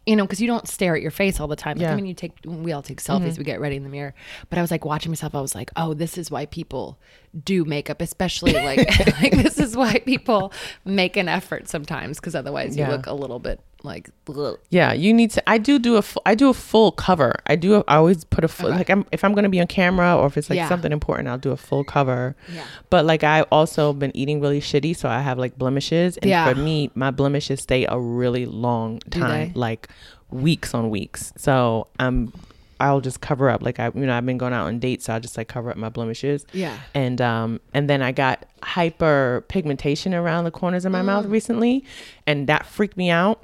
you know, because you don't stare at your face all the time. Like, Yeah. Mm-hmm. I mean, you take, we all take selfies, we get ready in the mirror. But I was like watching myself, I was like, oh, this is why people do makeup, especially like, like this is why people make an effort sometimes, because otherwise you look a little bit like, ugh. Yeah, you need to. I do do a. I do a full cover. I do. A, I always put a full. Like I'm, if I'm going to be on camera or if it's like Yeah. something important, I'll do a full cover. Yeah. But like I also been eating really shitty, so I have like blemishes, and Yeah. for me, my blemishes stay a really long time, like weeks on weeks. So I'm. I'll just cover up. Like I, you know, I've been going out on dates, so I just like cover up my blemishes. Yeah. And um, and then I got hyper pigmentation around the corners of my mouth Mm. recently, and that freaked me out.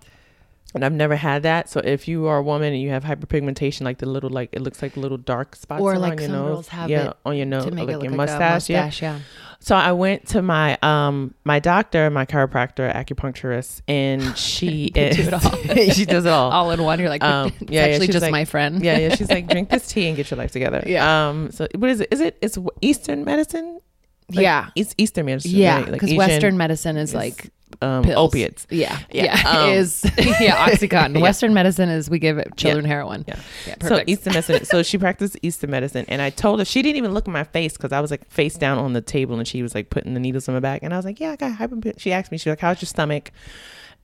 And I've never had that. So if you are a woman and you have hyperpigmentation, like the little, like it looks like little dark spots Or like your nose, yeah, on your nose, to make like your like mustache, a yeah. mustache. Yeah. So I went to my um my doctor, my chiropractor, acupuncturist, and she They do is it all. she does it all. All in one. You're like, Um, it's yeah, yeah, actually she's just like- my friend. yeah, yeah. She's like, drink this tea and get your life together. Yeah. Um. So what is it? Is it? It's Eastern medicine. Like, yeah. It's Eastern medicine. Yeah. right? Like Because Western medicine is is like um, opiates. Yeah. Yeah, Yeah. um, is yeah, Oxycontin. Yeah. Western medicine is we give it children heroin. Yeah. Yeah. So Eastern medicine. so she practiced Eastern medicine, and I told her she didn't even look at my face because I was like face down on the table, and she was like putting the needles in my back, and I was like, "Yeah, I got hyper." She asked me, "She was like, how's your stomach?"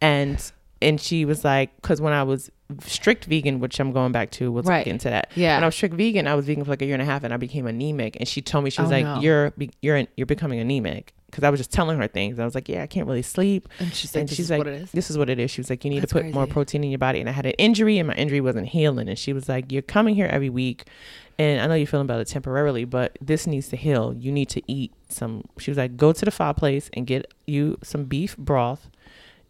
And and she was like, because when I was strict vegan, which I'm going back to, we'll Right. get into that. Yeah. When I was strict vegan, I was vegan for like a year and a half, and I became anemic. And she told me she was Oh, like, no. "You're you're you're becoming anemic." Because I was just telling her things. I was like, "Yeah, I can't really sleep." and she's like, and this she's is like, what it is. "This is what it is." She was like, "You need That's to put more protein in your body." And I had an injury, and my injury wasn't healing. And she was like, "You're coming here every week, and I know you're feeling better temporarily, but this needs to heal. You need to eat some." She was like, "Go to the fireplace and get you some beef broth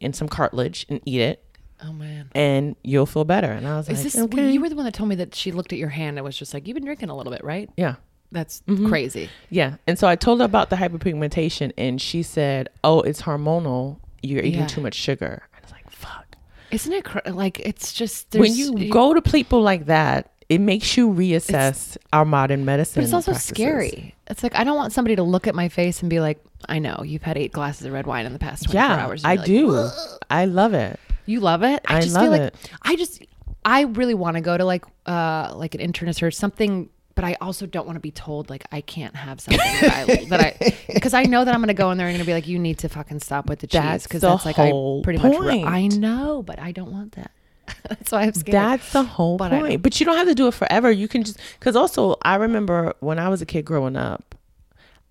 and some cartilage and eat it, Oh man. and you'll feel better." And I was like, Is like, this "Okay." you were the one that told me that she looked at your hand and was just like, You've been drinking a little bit, right? yeah." That's Mhm. crazy. Yeah. And so I told her about the hyperpigmentation and she said, Oh, it's hormonal. You're eating Yeah. too much sugar. I was like, Fuck. Isn't it cra- like it's just When there's- you go to people like that, it makes you reassess our modern medicine. But it's also practices. scary. It's like I don't want somebody to look at my face and be like, "I know you've had eight glasses of red wine in the past twenty four Yeah, hours." And I like, do. I love it. You love it. I, I just love feel like it. I just I really want to go to like uh like an internist or something, but I also don't want to be told like I can't have something that I that I because I know that I'm gonna go in there and gonna be like, you need to fucking stop with the cheese That's because the that's like I pretty much point. I know, but I don't want that. that's why I'm scared. That's the whole But point. But you don't have to do it forever. You can just because also I remember when I was a kid growing up.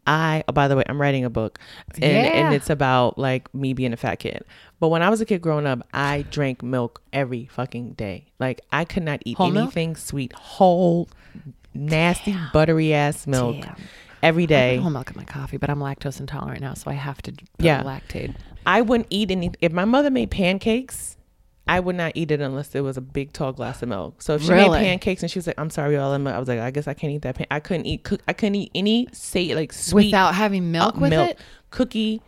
I oh, by the way, I'm writing a book, and Yeah. and it's about like me being a fat kid. But when I was a kid growing up, I drank milk every fucking day. Like I could not eat Whole milk? anything sweet, whole nasty buttery ass milk Damn. every I day. put whole milk in my coffee, but I'm lactose intolerant now, so I have to put Yeah. Lactaid. I wouldn't eat any. If my mother made pancakes, I would not eat it unless it was a big tall glass of milk. So if she Really? made pancakes and she was like, "I'm sorry, y'all," I was like, "I guess I can't eat that." Pan-. I couldn't eat. Cook, I couldn't eat any say like sweet Without having milk uh, with milk, it. cookie,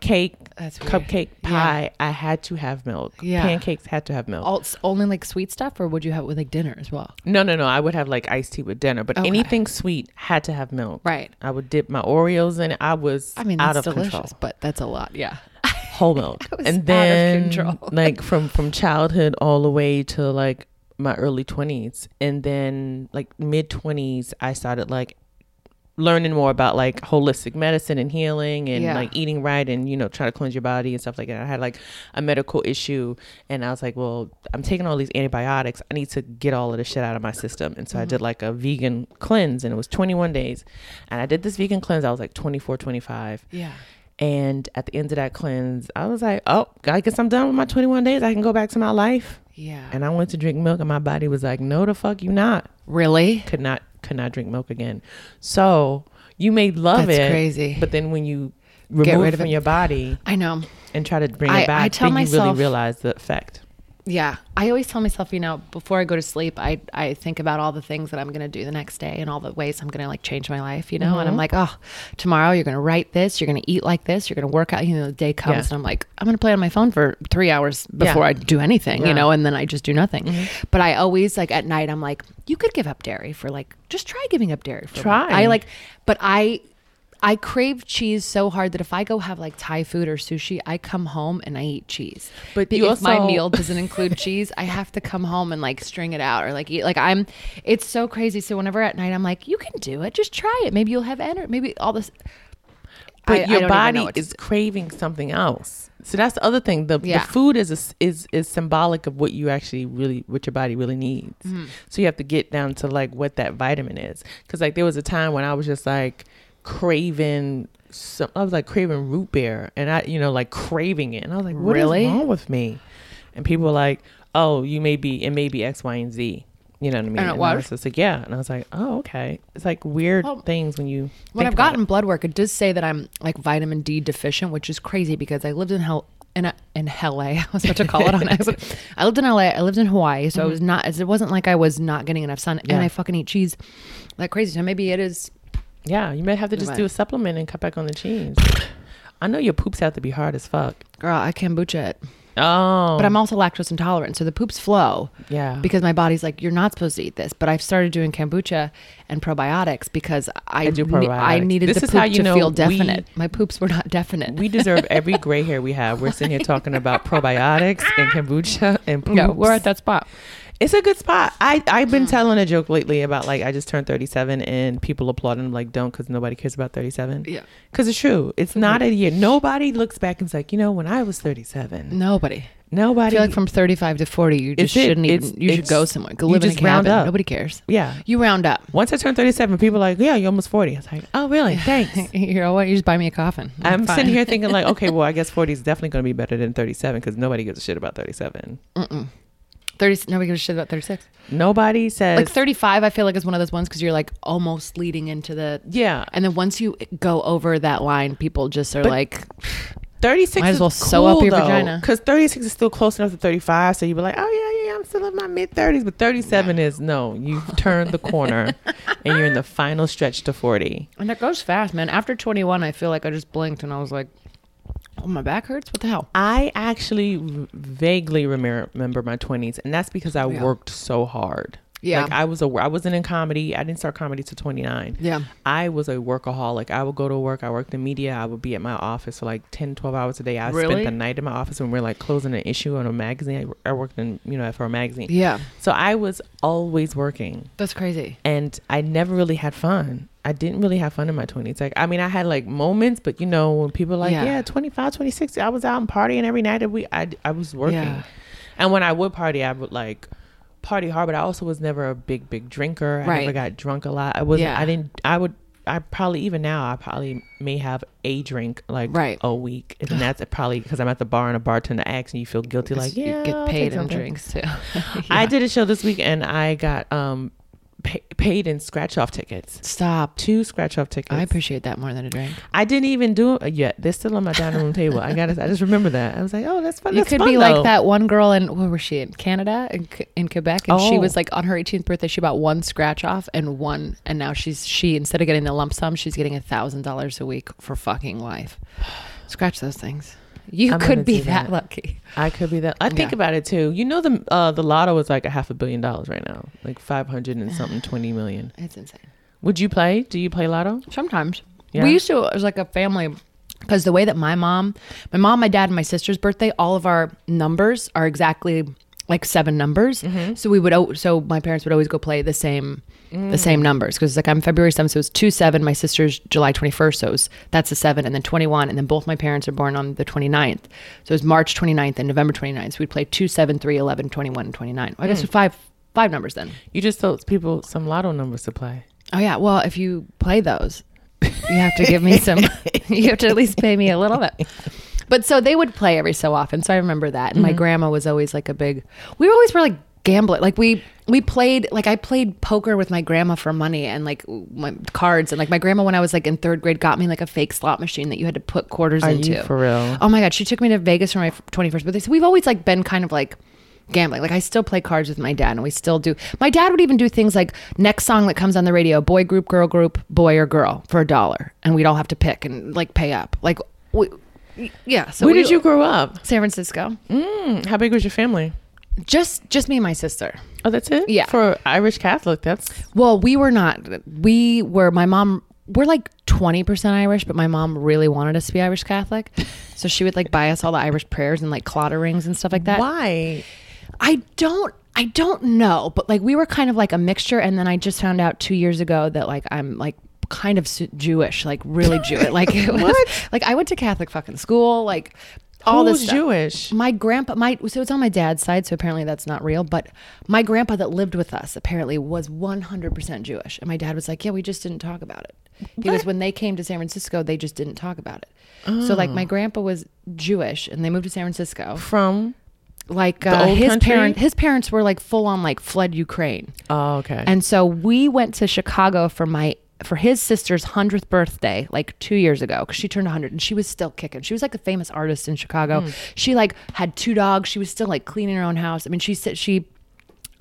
cake, cupcake, Yeah. pie. I had to have milk. Yeah. pancakes had to have milk. All, only like sweet stuff, or would you have it with like dinner as well? No, no, no. I would have like iced tea with dinner, but Okay. anything sweet had to have milk. Right. I would dip my Oreos in it. I was I mean, out of delicious, control. but that's a lot. Yeah. whole milk was out and of then control. like from from childhood all the way to like my early 20s and then like mid 20s i started like learning more about like holistic medicine and healing and Yeah. like eating right and you know trying to cleanse your body and stuff like that i had like a medical issue and i was like well i'm taking all these antibiotics i need to get all of this shit out of my system and so i Mm-hmm. did like a vegan cleanse and it was 21 days and i did this vegan cleanse i was like 24 25 Yeah. and at the end of that cleanse, I was like, oh, I guess I'm done with my 21 days. I can go back to my life. Yeah. And I went to drink milk, and my body was like, no, the fuck you not. really? Could not, could not drink milk again. So you may love That's it, crazy. but then when you remove rid it from it. your body I know. and try to bring I- it back, I tell then you myself- really realize the effect. Yeah. I always tell myself, you know, before I go to sleep, I I think about all the things that I'm going to do the next day and all the ways I'm going to like change my life, you know? Mm-hmm. And I'm like, "Oh, tomorrow you're going to write this, you're going to eat like this, you're going to work out, you know, the day comes Yeah. and I'm like, I'm going to play on my phone for 3 hours before Yeah. I do anything, Yeah. you know, and then I just do nothing. Mm-hmm. But I always like at night I'm like, you could give up dairy for like just try giving up dairy for Try. I like but I I crave cheese so hard that if I go have like Thai food or sushi, I come home and I eat cheese. But But if my meal doesn't include cheese, I have to come home and like string it out or like eat. Like I'm, it's so crazy. So whenever at night I'm like, you can do it. Just try it. Maybe you'll have energy. Maybe all this. But I- I your know body is craving something else. So that's the other thing. The, Yeah. the food is a is is symbolic of what you actually really what your body really needs. Mm-hmm. So you have to get down to like what that vitamin is. Because like there was a time when I was just like craving. Some, I was like craving root beer, and I you know like craving it, and I was like, what is Really? wrong with me? And people were like, oh, you may be it may be X, Y, and Z. You know what I mean? And it I was? was just like, yeah, and I was like, oh, okay. It's like weird Well, things when you When I've gotten blood work, it does say that I'm like vitamin D deficient, which is crazy because I lived in hell in a, in LA. I was about to call it on accident. I lived in LA. I lived in Hawaii, so it mm-hmm. was not. It wasn't like I was not getting enough sun. Yeah. And I fucking eat cheese like crazy. So maybe it is. Yeah, you might have to just do a supplement and cut back on the cheese. I know your poops have to be hard as fuck. Girl, I kombucha it, Oh, but I'm also lactose intolerant, so the poops flow. yeah because my body's like you're not supposed to eat this but i've started doing kombucha and probiotics because i I do ne- i needed This the is poop how you to feel we- definite my poops were not definite we deserve every gray hair we have. We're sitting here talking about probiotics and kombucha and poops. yeah we're at that spot It's a good spot. I I've been hmm. telling a joke lately about like I just turned 37 and people applauding I'm like don't because nobody cares about 37. yeah Because it's true. It's hmm. not a year. Nobody looks back and's like, you know, when I was 37, nobody i nobody. feel like from 35 to 40 you just it. shouldn't It's- even you should go somewhere go you live in a just round cabin up. nobody cares yeah. you round up Once I turned 37, people are like, yeah, you're almost 40. I was like, oh, really? Thanks. you know what you just buy me a coffin I'm fine. sitting here thinking like, okay, well, I guess 40 is definitely going to be better than 37 because nobody gives a shit about 37. Mm-mm. 30 nobody gives a shit about 36 Nobody says, like 35 i feel like is one of those ones because you're like almost leading into the yeah, and then once you go over that line people just are But- like 36 Might as is well sew up your vagina. Because 36 is still close enough to 35. So you'd be like, oh, yeah, yeah, I'm still in my mid 30s. But 37 is no, you've turned the corner and you're in the final stretch to 40. And it goes fast, man. After 21, I feel like I just blinked and I was like, oh, my back hurts? What the hell? I actually vaguely remember, my 20s, and that's because I Yeah. worked so hard. Yeah. Like I was a I wasn't in comedy. I didn't start comedy till 29. Yeah. I was a workaholic. I would go to work. I worked in media. I would be at my office for like 10, 12 hours a day. I Really? spent the night in my office when we are like closing an issue on a magazine. I, I worked in, you know, for a magazine. Yeah. So I was always working That's crazy. and I never really had fun. I didn't really have fun in my 20s. Like, I mean, I had like moments, but you know, when people like, Yeah. yeah, 25, 26, I was out and partying every night the week. I, I was working. Yeah. And when I would party, I would like party hard, but I also was never a big, big drinker. I Right. never got drunk a lot. I wasn't, Yeah. I didn't, I would, I probably, even now, I probably may have a drink like Right. a week. And that's probably because I'm at the bar and a bartender asks and you feel guilty, like, you yeah, get paid in drinks too. I did a show this week and I got um pay, paid in scratch off tickets. Stop. Two scratch off tickets. I appreciate that more than a drink. I didn't even do it yet. They're still on my dining room table. I got. I just remember that. I was like, oh, that's fun. You That's could fun, be though. like that one girl in where was she in Canada in, in Quebec, and she Oh. was like on her 18th birthday. She bought one scratch off and one, and now she's she instead of getting the lump sum, she's getting a thousand dollars a week for fucking life. Scratch those things. You I'm could be that, that. lucky. I could be that. I think Yeah. about it too. You know the uh the lotto is like a half a billion dollars right now, like five hundred and something, twenty million. It's insane. Would you play? Do you play lotto? Sometimes Yeah. we used to. It was like a family because the way that my mom, my mom, my dad, and my sister's birthday, all of our numbers are exactly like seven numbers. Mm-hmm. So we would. So my parents would always go play the same. The mm. same numbers because like I'm February 7th, so it's two seven. My sister's July 21st, so it's, that's a seven, and then 21, and then both my parents are born on the 29th, so it's March 29th and November 29th. So we'd play two, seven, three, 11, 21, and 29. I guess it's five five numbers then. You just told people some lotto numbers to play. Oh yeah. Well, if you play those, you have to give me some. you have to at least pay me a little bit. But so they would play every so often. So I remember that. And my mm-hmm. grandma was always like a big. We always were like gambling. Like we we played like I played poker with my grandma for money and like my cards and like my grandma when I was like in third grade got me like a fake slot machine that you had to put quarters Are into. you for real? Oh my god, she took me to Vegas for my 21st birthday. So we've always like been kind of like gambling. Like I still play cards with my dad and we still do. My dad would even do things like next song that comes on the radio, boy group, girl group, boy or girl for a dollar. And we'd all have to pick and like pay up. Like we, yeah. So Where we- did you grow up? San Francisco. Mm, how big was your family? Just just me and my sister. Oh, that's it. Yeah. For Irish Catholic, that's Well, we were not. We were. My mom. We're like twenty percent Irish, but my mom really wanted us to be Irish Catholic, so she would like buy us all the Irish prayers and like Claddagh rings and stuff like that. why. I don't. I don't know, but like we were kind of like a mixture, and then I just found out two years ago that like I'm like kind of Jewish, like really Jewish. Like it was, What? Like I went to Catholic fucking school, like all Who's this stuff. Jewish? My grandpa, my so it's on my dad's side, so apparently that's not real. But my grandpa that lived with us apparently was 100% Jewish, and my dad was like, "Yeah, we just didn't talk about it." He was when they came to San Francisco, they just didn't talk about it. So like my grandpa was Jewish, and they moved to San Francisco. From Like uh, his country? parent, his parents were like full on like fled Ukraine, oh, okay. and so we went to Chicago for my for his sister's 100th birthday like 2 years ago cuz she turned 100 and she was still kicking. She was like a famous artist in Chicago. Hmm. She like had two dogs. She was still like cleaning her own house. I mean, she said she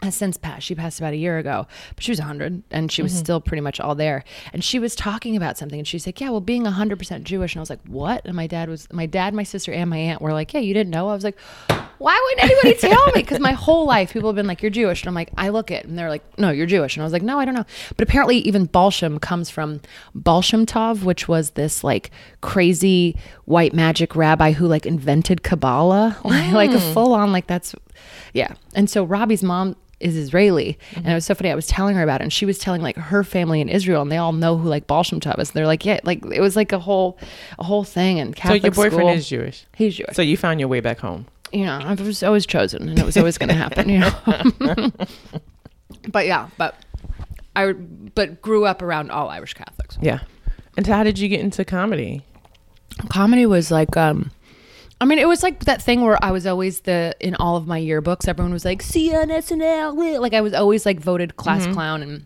has since passed. She passed about a year ago, but she was 100 and she was mm-hmm. still pretty much all there. And she was talking about something and she's like, Yeah, well, being 100% Jewish. And I was like, What? And my dad was, my dad, my sister, and my aunt were like, Yeah, you didn't know? I was like, Why wouldn't anybody tell me? Because my whole life people have been like, You're Jewish. And I'm like, I look it. And they're like, No, you're Jewish. And I was like, No, I don't know. But apparently, even Balsham comes from Baal Shem Tov, which was this like crazy white magic rabbi who like invented Kabbalah, like a mm. full on, like that's, yeah. And so Robbie's mom is Israeli. And it was so funny. I was telling her about it and she was telling like her family in Israel and they all know who like Baal Shem Tov is. They're like, yeah, like it was like a whole, a whole thing. And So your boyfriend school. is Jewish. He's Jewish. So you found your way back home. you know, I was always chosen and it was always going to happen, you know. but yeah, but I, but grew up around all Irish Catholics. Yeah. And how did you get into comedy? comedy was like um I mean, it was like that thing where I was always the in all of my yearbooks. Everyone was like, "See you on SNL." Like I was always like voted class clown, and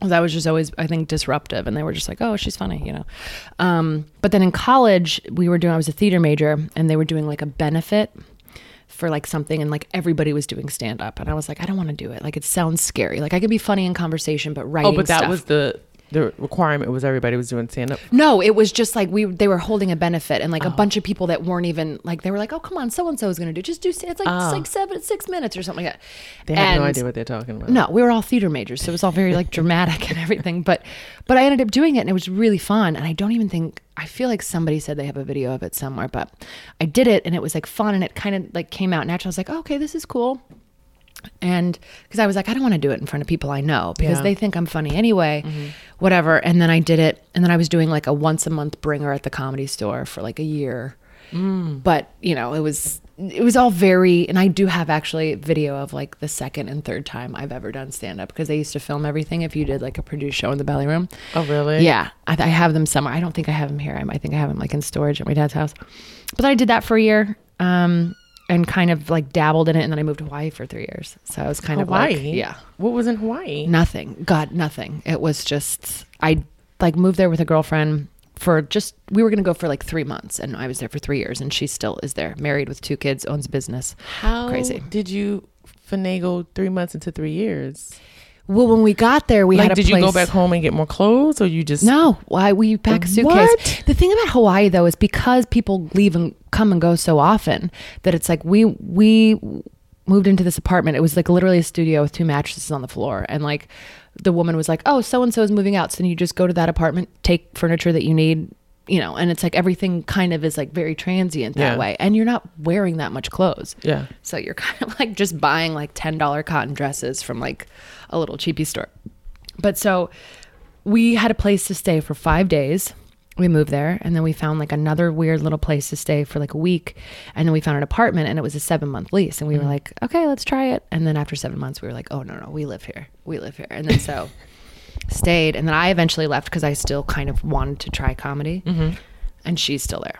that was just always I think disruptive. And they were just like, "Oh, she's funny," you know. Um, but then in college, we were doing. I was a theater major, and they were doing like a benefit for like something, and like everybody was doing stand up, and I was like, I don't want to do it. Like it sounds scary. Like I could be funny in conversation, but writing. Oh, but that stuff- was the the requirement was everybody was doing stand up. no, it was just like we they were holding a benefit and like a oh. bunch of people that weren't even like they were like, oh come on, so and so is gonna do just do it's like oh. it's like seven six minutes or something like that. They had no idea what they're talking about. No, we were all theater majors, so it was all very like dramatic and everything. But but I ended up doing it and it was really fun. And I don't even think I feel like somebody said they have a video of it somewhere, but I did it and it was like fun and it kind of like came out natural. I was like, oh, okay, this is cool. And because I was like, I don't want to do it in front of people I know because Yeah. they think I'm funny anyway, whatever. And then I did it. And then I was doing like a once a month bringer at the comedy store for like a year. But, you know, it was. It was all very, and I do have actually video of like the second and third time I've ever done stand up because they used to film everything if you did like a produced show in the belly room. Oh, really? Yeah, I, I have them somewhere. I don't think I have them here. I, I think I have them like in storage at my dad's house. But I did that for a year, um, and kind of like dabbled in it, and then I moved to Hawaii for three years. So I was kind Hawaii. of like, yeah, What was in Hawaii? nothing. God, nothing. It was just I like moved there with a girlfriend for just we were gonna go for like three months, and I was there for three years, and she still is there, married with two kids, owns a business. How Crazy. did you finagle three months into three years? Well, when we got there, we Like, had a did you go back home and get more clothes, or you just No, why we pack a suitcase? What? The thing about Hawaii though is because people leave and come and go so often that it's like we we moved into this apartment. It was like literally a studio with two mattresses on the floor, and like the woman was like, "Oh, so and so is moving out, so then you just go to that apartment, take furniture that you need." You know, and it's like everything kind of is like very transient that Yeah. way, and you're not wearing that much clothes. Yeah. So you're kind of like just buying like $10 cotton dresses from like a little cheapy store. But so we had a place to stay for five days. We moved there and then we found like another weird little place to stay for like a week. And then we found an apartment and it was a seven month lease. And we were mm-hmm. like, okay, let's try it. And then after seven months, we were like, oh, no, no, we live here. We live here. And then so stayed. And then I eventually left because I still kind of wanted to try comedy. Mm-hmm. And she's still there.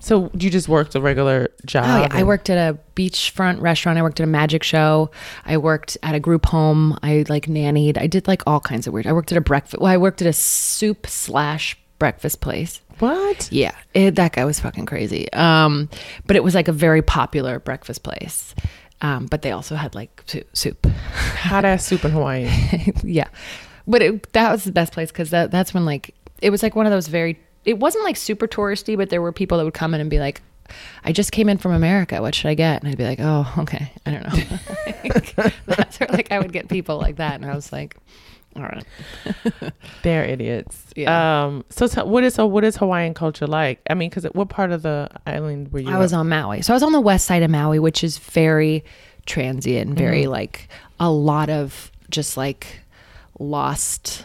So you just worked a regular job? Oh yeah, I worked at a beachfront restaurant. I worked at a magic show. I worked at a group home. I like nannied. I did like all kinds of weird. I worked at a breakfast. Well, I worked at a soup slash breakfast place. What? Yeah, it, that guy was fucking crazy. Um, but it was like a very popular breakfast place. Um, but they also had like soup. Hot ass soup in Hawaii. yeah, but it, that was the best place because that, that's when like it was like one of those very. It wasn't like super touristy, but there were people that would come in and be like, "I just came in from America. What should I get?" And I'd be like, "Oh, okay, I don't know." that's where, like I would get people like that, and I was like, "All right." They're idiots. Yeah. Um. So, t- what is so? What is Hawaiian culture like? I mean, because what part of the island were you? I was on Maui. So I was on the west side of Maui, which is very transient, very Mm-hmm. like a lot of just like lost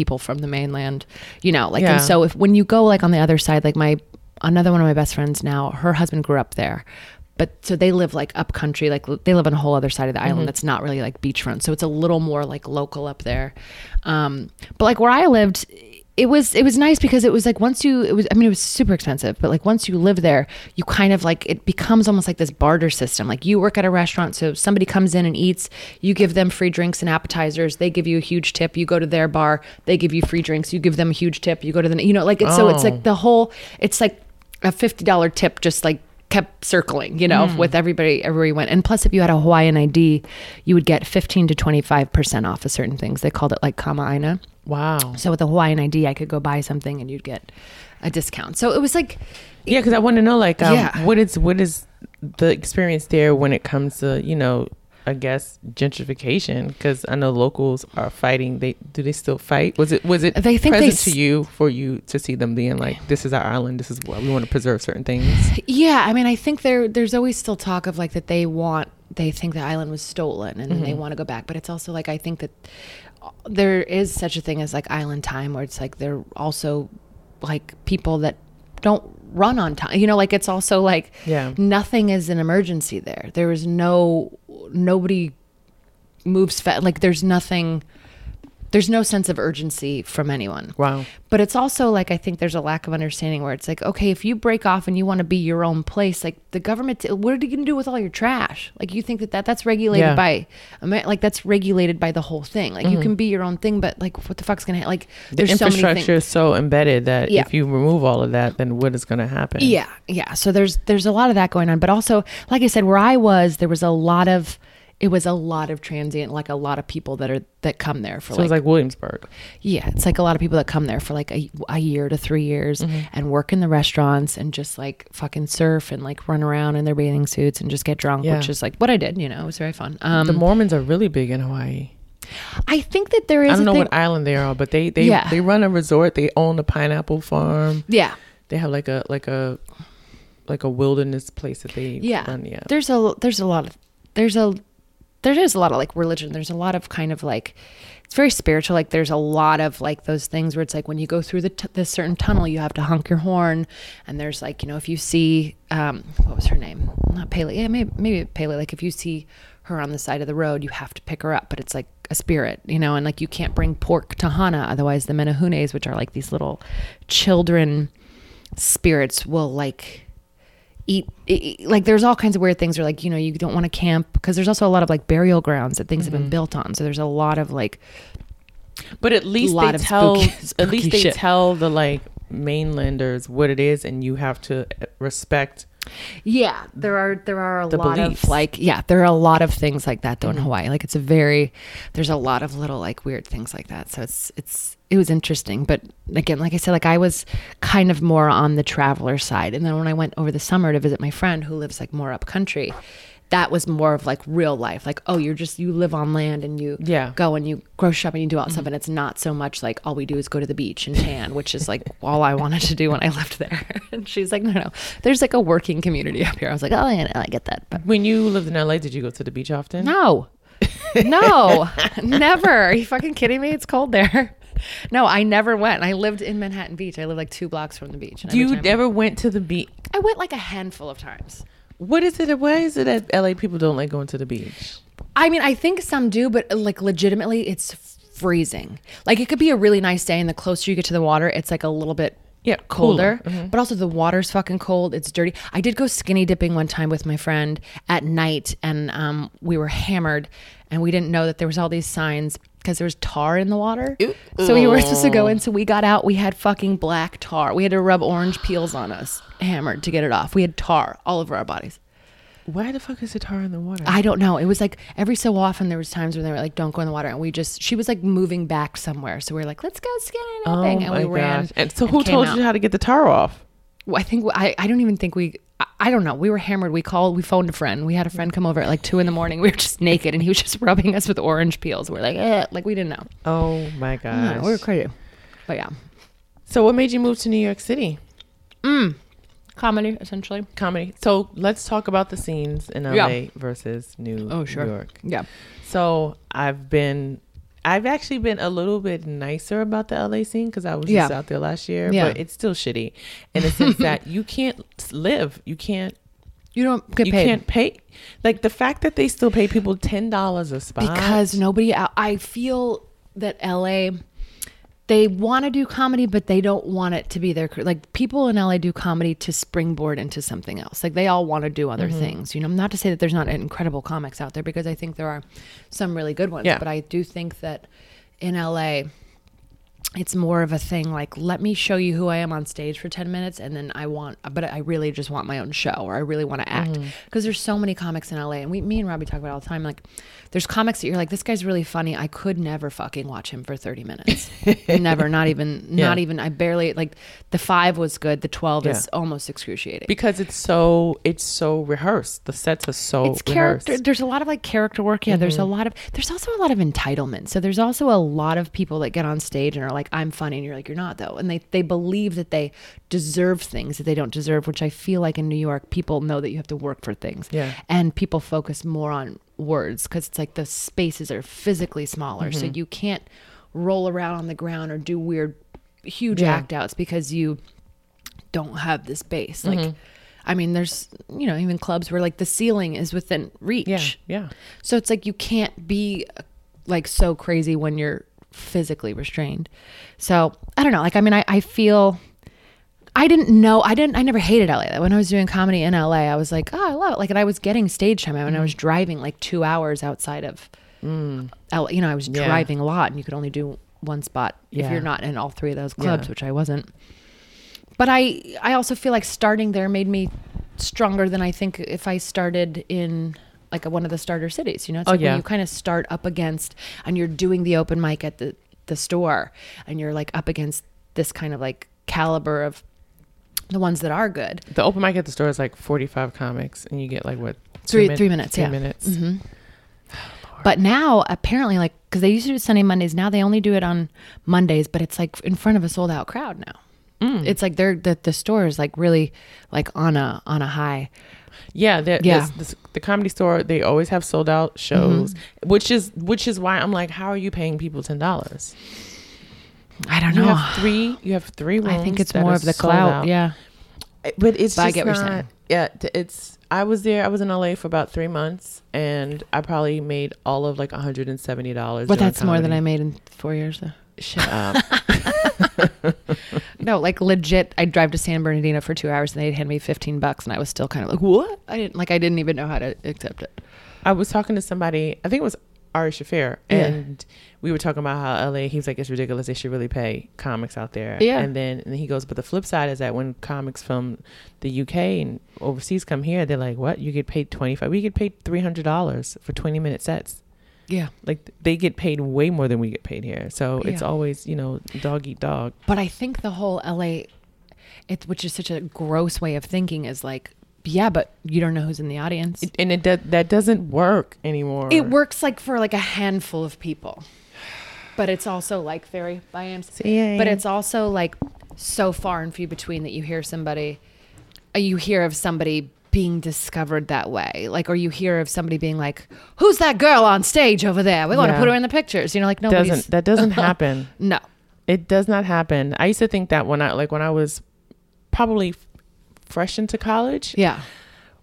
people from the mainland, you know, like Yeah. and so if when you go like on the other side, like my another one of my best friends now, her husband grew up there. But so they live like up country, like they live on a whole other side of the Mm-hmm. island that's not really like beachfront. So it's a little more like local up there. Um, but like where I lived, it was it was nice because it was like once you it was I mean it was super expensive, but like once you live there, you kind of like it becomes almost like this barter system. Like you work at a restaurant, so somebody comes in and eats, you give them free drinks and appetizers, they give you a huge tip. You go to their bar, they give you free drinks, you give them a huge tip. You go to the you know like it's so it's Oh. like the whole it's like a fifty dollar tip just like kept circling, you know, hmm. with everybody everywhere you went. And plus, if you had a Hawaiian ID, you would get fifteen to twenty five percent off of certain things. They called it like kama Wow. so with a Hawaiian ID, I could go buy something and you'd get a discount. So it was like, Yeah, because I want to know, like, um, Yeah. what is what is the experience there when it comes to you know, I guess gentrification? Because I know locals are fighting. They do they still fight? Was it was it They think they present s- to you for you to see them being like, this is our island. This is what we want to preserve certain things. yeah, I mean, I think there there's always still talk of like that they want they think the island was stolen and they want to go back, but it's also like I think that there is such a thing as like island time where it's like they're also like people that don't run on time. You know, like it's also like Yeah. nothing is an emergency there. There is no nobody moves fa- like there's nothing there's no sense of urgency from anyone. Wow. But it's also like I think there's a lack of understanding where it's like, okay, if you break off and you want to be your own place, like the government, what are you gonna do with all your trash? Like you think that, that that's regulated Yeah. by, like that's regulated by the whole thing. Like you mm-hmm. can be your own thing, but like what the fuck's gonna ha- like? The There's so many infrastructure is so embedded that Yeah. if you remove all of that, then what is going to happen? Yeah, yeah. So there's there's a lot of that going on, but also, like I said, where I was, there was a lot of it was a lot of transient, like a lot of people that are that come there for So it's like like Williamsburg. Yeah, it's like a lot of people that come there for like a, a year to three years and work in the restaurants and just like fucking surf and like run around in their bathing suits and just get drunk, Yeah. which is like what I did. You know, it was very fun. Um, the Mormons are really big in Hawaii. I think that there is. I don't know thing, what island they are, but they they Yeah. they run a resort. They own a pineapple farm. Yeah, They have like a like a like a wilderness place that they yeah. run. Yeah. There's a there's a lot of there's a there is a lot of like religion. There's a lot of kind of like it's very spiritual. Like there's a lot of like those things where it's like when you go through the t- this certain tunnel, you have to honk your horn. And there's like you know if you see um what was her name? Not Pele. Yeah, maybe maybe Pele. Like if you see her on the side of the road, you have to pick her up. But it's like a spirit, you know, and like you can't bring pork to Hana, otherwise the Menehunes, which are like these little children spirits, will like eat, eat like there's all kinds of weird things where like you know you don't want to camp because there's also a lot of like burial grounds that things have Mm-hmm. been built on so there's a lot of like But at least they tell spooky- at least they shit. tell the like mainlanders what it is, and you have to respect. yeah there are there are a The lot beliefs. of like yeah there are a lot of things like that though Mm-hmm. in hawaii like it's a very there's a lot of little like weird things like that so it's it's it was interesting but again like i said like i was kind of more on the traveler side. And then when i went over the summer to visit my friend who lives like more up country that was more of like real life. Like oh you're just you live on land and you Yeah. Mm-hmm. go and you grocery shop and you do all that stuff. And it's not so much like all we do is go to the beach and tan which is like all i wanted to do when i lived there. And she's like no no there's like a working community up here. I was like oh yeah i get that but When you lived in LA, did you go to the beach often? no. No. Never. Are you fucking kidding me? It's cold there no i never went i lived in manhattan beach i lived like two blocks from the beach and every You time- ever went to the beach? i went like a handful of times What is it? Why is it that LA people don't like going to the beach? I mean, I think some do, but like legitimately, it's freezing. Like it could be a really nice day, and the closer you get to the water, it's like a little bit Yeah, colder. cooler. But also the water's fucking cold. It's dirty. I did go skinny dipping one time with my friend at night, and um, we were hammered, and we didn't know that there was all these signs because there was tar in the water. So we were supposed to go in. So we got out. We had fucking black tar. We had to rub orange peels on us, hammered to get it off. We had tar all over our bodies. Why the fuck is the tar in the water? I don't know. It was like every so often there was times when they were like, "Don't go in the water," and we just she was like moving back somewhere, so we were like, "Let's go skinny dipping," oh and we ran. Oh And so, who told you how to get the tar off? Well, I think I, I don't even think we I, don't know. We were hammered. We called. We phoned a friend. We had a friend come over at like two in the morning. We were just naked, and he was just rubbing us with orange peels. We're like, eh, like we didn't know. Oh my gosh. No, we were crazy. But yeah, So, what made you move to New York City? comedy essentially. Comedy. So, let's talk about the scenes in LA Yeah. versus New York. Oh sure. New York. Yeah. So, I've been. I've actually been a little bit nicer about the LA scene because I was just out there last year, Yeah. but it's still shitty in the sense that you can't live. You can't. You don't get you paid can't pay. Like the fact that they still pay people ten dollars a spot because nobody. I feel that LA. They want to do comedy, but they don't want it to be their career. Like people in LA do comedy to springboard into something else. Like they all want to do other Mm-hmm. things. You know, not to say that there's not incredible comics out there because I think there are some really good ones. Yeah. But I do think that in LA, it's more of a thing like let me show you who I am on stage for 10 minutes and then I want but I really just want my own show or I really want to act Mm-hmm. because there's so many comics in LA and we me and Robbie talk about it all the time like there's comics that you're like this guy's really funny I could never fucking watch him for 30 minutes never not even not even I barely like the 5 was good the 12 is almost excruciating because it's so it's so rehearsed. The sets are so it's character rehearsed. there's a lot of like character work yeah there's a Mm-hmm. lot of there's also a lot of entitlement so there's also a lot of people that get on stage and are like i'm funny and you're like you're not though and they they believe that they deserve things that they don't deserve which i feel like in new york people know that you have to work for things Yeah. and people focus more on words because it's like the spaces are physically smaller Mm-hmm. so you can't roll around on the ground or do weird huge Yeah. act outs because you don't have this base like Mm-hmm. I mean, there's you know even clubs where like the ceiling is within reach. Yeah, yeah. So it's like you can't be like so crazy when you're physically restrained. So I don't know. Like I mean, I, I feel I didn't know I didn't I never hated LA. When I was doing comedy in LA, I was like, oh, I love it. Like, and I was getting stage time. I mean, I Mm. was driving like two hours outside of LA. You know, I was Yeah. driving a lot, and you could only do one spot if you're not in all three of those clubs, Yeah. which I wasn't but I I also feel like starting there made me stronger than I think if I started in like a, one of the starter cities. You know, it's Oh, like yeah. when you kind of start up against and you're doing the open mic at the the store and you're like up against this kind of like caliber of the ones that are good. The open mic at the store is like forty five comics, and you get like what Three- min- three minutes, Three yeah. minutes. hmm But now apparently like because they used to do Sunday Mondays, now they only do it on Mondays, but it's like in front of a sold out crowd now. Mm. It's like they're the, the store is like really like on a on a high. Yeah, there- Yeah. this- the comedy store they always have sold out mm-hmm. shows, which is which is why I'm like, how are you paying people ten dollars? I don't You know. have three. You have three. I think it's more of the clout. out. Yeah. but it's But I just get what you're not. Yeah, it's. I was there. I was in LA for about three months, and I probably made all of like 170 dollars. But that's more than I made in four years though. Shut up. No, like legit, I'd drive to San Bernardino for two hours and they'd hand me 15 bucks and I was still kind of like, what? I didn't, like, I didn't even know how to accept it. I was talking to somebody. I think it was Ari Shaffir, Yeah. and we were talking about how LA. He was like, "It's ridiculous. They should really pay comics out there." Yeah. And then and he goes, "But the flip side is that when comics from the UK and overseas come here, they're like, what? You get paid twenty five. We get paid three hundred dollars for twenty minute sets. Yeah. Like they get paid way more than we get paid here. So it's always you know dog eat dog. But I think the whole LA, it, which is such a gross way of thinking, is like, yeah, but you don't know who's in the audience. It, and it do, that doesn't work anymore. it works like for like a handful of people, but it's also like very by. But it's also like so far and few between that you hear somebody, uh, you hear of somebody being discovered that way, like, or you hear of somebody being like, "Who's that girl on stage over there? We want to Yeah. put her in the pictures." You know, like nobody's doesn't that doesn't happen. no. It does not happen. I used to think that when I like when I was probably f- fresh into college. Yeah.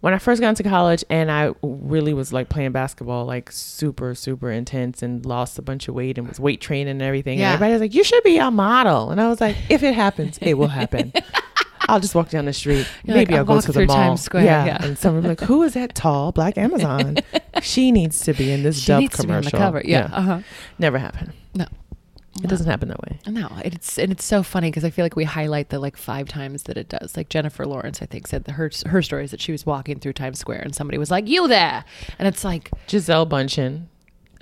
When I first got into college and I really was like playing basketball like super super intense and lost a bunch of weight and was weight training and everything. Yeah. And everybody was like, "You should be a model." And I was like, "If it happens, it will happen." I'll just walk down the street. You're Maybe like, I'll I'll go to the mall. Times Square, Yeah. yeah. And someone will be like, "Who is that tall black Amazon? she needs to be in this She Dove needs to be on commercial." the cover. Yeah. Uh huh. Never happen. No. It doesn't happen that way. No, it's and it's so funny because I feel like we highlight the like five times that it does. Like Jennifer Lawrence, I think, said that her her story is that she was walking through Times Square and somebody was like, "You there?" And it's like, Gisele Bündchen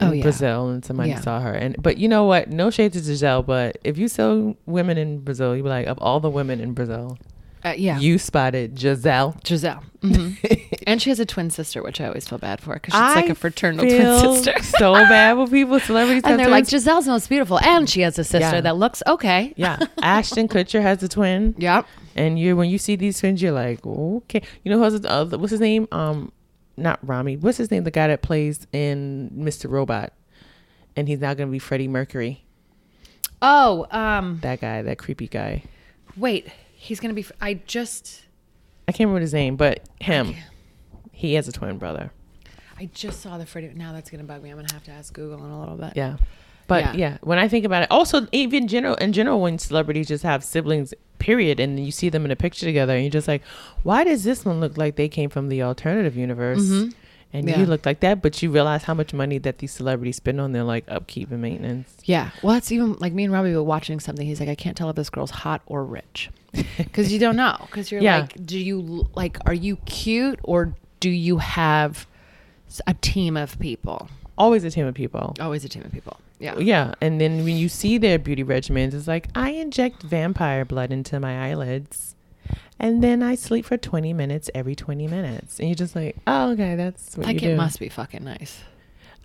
Oh, yeah. Brazil, and somebody Yeah. saw her. And but you know what? No shade to Gisele, but if you saw women in Brazil, you'd be like, of all the women in Brazil, uh, yeah, you spotted Gisele. Gisele. hmm and she has a twin sister, which I always feel bad for because she's like a fraternal twin sister. so bad when people celebrities have and they're like, Gisele's most beautiful, and she has a sister Yeah. that looks okay. yeah, Ashton Kutcher has a twin, Yeah. and you when you see these twins, you're like, okay, you know who's uh, what's his name? Um, not Rami. What's his name? The guy that plays in Mr. Robot, and he's now gonna be Freddie Mercury. Oh, um, That guy, that creepy guy. wait, he's gonna be. I just, I can't remember his name, but him. He has a twin brother. I just saw the Freddie. Now that's gonna bug me. I'm gonna have to ask Google in a little bit. Yeah. But Yeah. yeah. when I think about it, also even general in general, when celebrities just have siblings, period, and you see them in a picture together, and you're just like, why does this one look like they came from the alternative universe? Mm-hmm. And Yeah. you look like that, but you realize how much money that these celebrities spend on their like upkeep and maintenance. Yeah. Well, it's even like me and Robbie were watching something. He's like, I can't tell if this girl's hot or rich because you don't know. Because you're Yeah. like, do you like, are you cute or do you have a team of people? Always a team of people. Always a team of people. Yeah. Yeah, and then when you see their beauty regimens, it's like I inject vampire blood into my eyelids, and then I sleep for twenty minutes every twenty minutes, and you're just like, oh, okay, that's what Like you it do. must be fucking nice.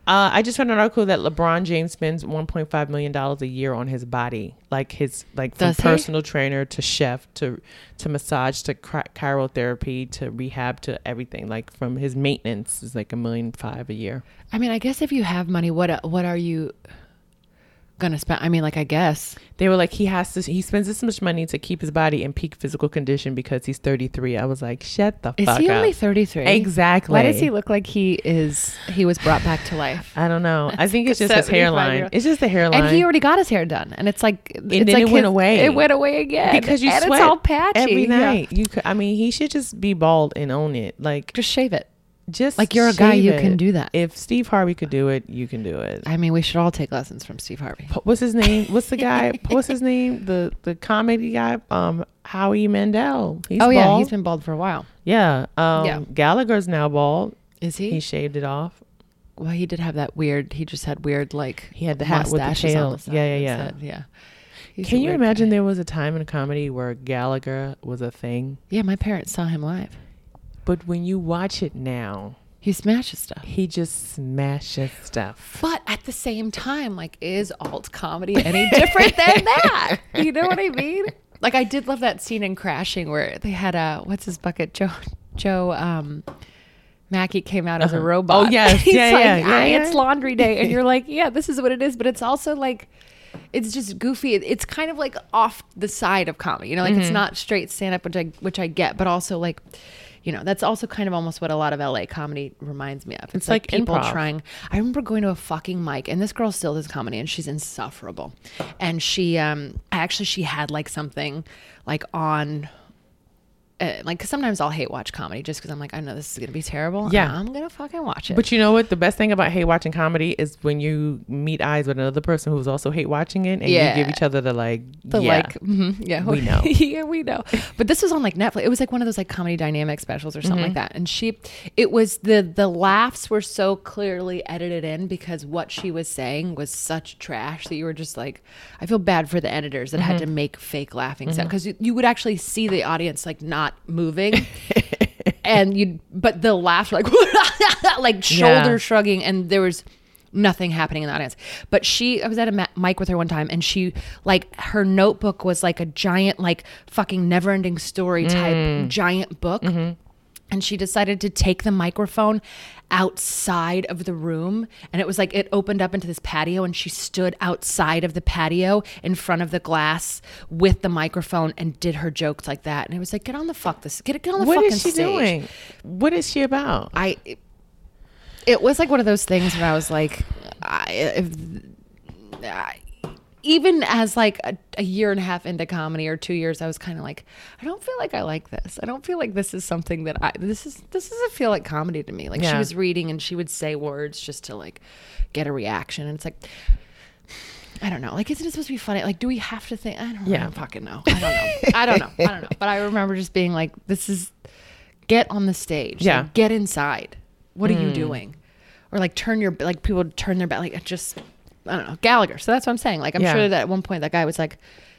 Uh, I just read an article that LeBron James spends 1.5 million dollars a year on his body, like his like from Does he? personal trainer to chef to to massage to cri- cryotherapy to rehab to everything. Like from his maintenance is like a million five a year. I mean, I guess if you have money, what what are you gonna spend? I mean, like, I guess. They were like he has to he spends this much money to keep his body in peak physical condition because he's 33. I was like, shut the Is fuck he up. only thirty three? Exactly. Why does he look like he is? He was brought back to life. I don't know. I think it's just his hairline. It's just the hairline. And he already got his hair done, and it's like, and then it went away. It went away again because you and sweat it's all patchy every Yeah. night. You could, I mean, he should just be bald and own it. Like Just shave it. Just Like you're a guy, you it. can do that. If Steve Harvey could do it, you can do it. I mean, we should all take lessons from Steve Harvey. What's his name? What's the guy? What's his name? The the comedy guy, um, Howie Mandel. He's oh yeah, bald. he's been bald for a while. yeah. Um, Yeah. Gallagher's now bald. Is he? He shaved it off. well, he did have that weird. He just had weird like. He had the hat with the tail. the Yeah, yeah, yeah. said- yeah. He's Can you imagine guy. there was a time in comedy where Gallagher was a thing? Yeah, my parents saw him live. But when you watch it now, He smashes stuff. he just smashes stuff. But at the same time, like, is alt comedy any different than that? You know what I mean? Like, I did love that scene in Crashing where they had a what's his bucket Joe Joe um Mackie came out as a Uh-huh. robot. Oh, yes. He's Yeah, like, yeah, yeah, yeah." It's laundry day, and you're like, yeah, this is what it is. But it's also like. It's just goofy. It's kind of like off the side of comedy, you know, like Mm-hmm. it's not straight stand up, which I which I get, but also like, you know, that's also kind of almost what a lot of LA comedy reminds me of. It's, like people improv. trying. I remember going to a fucking mic, and this girl still does comedy, and she's insufferable. And she, um, actually, she had like something like on. Uh, like 'cause sometimes I'll hate watch comedy just because I'm like I know this is gonna be terrible. Yeah. I'm gonna fucking watch it. But you know what? The best thing about hate watching comedy is when you meet eyes with another person who's also hate watching it, and Yeah. you give each other the like, the yeah. like mhm, yeah We know. yeah we know but this was on like netflix it was like one of those like comedy dynamic specials or something Mm-hmm. like that and she it was the the laughs were so clearly edited in because what she was saying was such trash that you were just like i feel bad for the editors that had Mm-hmm. to make fake laughing sound because you, you would actually see the audience like not moving and you but the laughs were like like shoulder Yeah. shrugging and there was nothing happening in the audience but she i was at a mic with her one time and she like her notebook was like a giant like fucking never ending story type Mm. giant book Mm-hmm. And she decided to take the microphone outside of the room and it was like it opened up into this patio and she stood outside of the patio in front of the glass with the microphone and did her jokes like that and it was like get on the fuck this get, get on the What fucking is she stage doing? What is she about? I it, it was like one of those things where I was like, I, if, I even as like a, a year and a half into comedy or two years, I was kind of like, I don't feel like I like this. I don't feel like this is something that I this is this doesn't feel like comedy to me. Like she was reading and she would say words just to like get a reaction, and it's like. I don't know. Like, isn't it supposed to be funny? Like, do we have to think? I don't, Yeah. don't fucking know. I don't know. I don't know. I don't know. But I remember just being like, this is get on the stage. Yeah. Like, get inside. What are you mm. doing? Or like turn your like people turn their back like just I don't know. Gallagher. So that's what I'm saying. Like I'm Yeah. sure that at one point that guy was like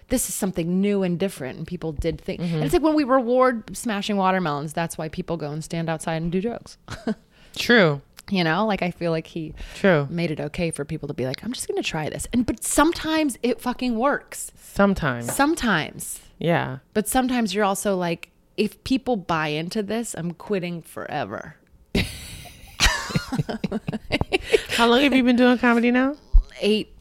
this is something new and different and people did think mm-hmm. and it's like when we reward smashing watermelons that's why people go and stand outside and do jokes True. you know like i feel like he True. made it okay for people to be like i'm just gonna try this and but sometimes it fucking works Sometimes. sometimes Yeah. but sometimes you're also like if people buy into this i'm quitting forever How long have you been doing comedy now? Eight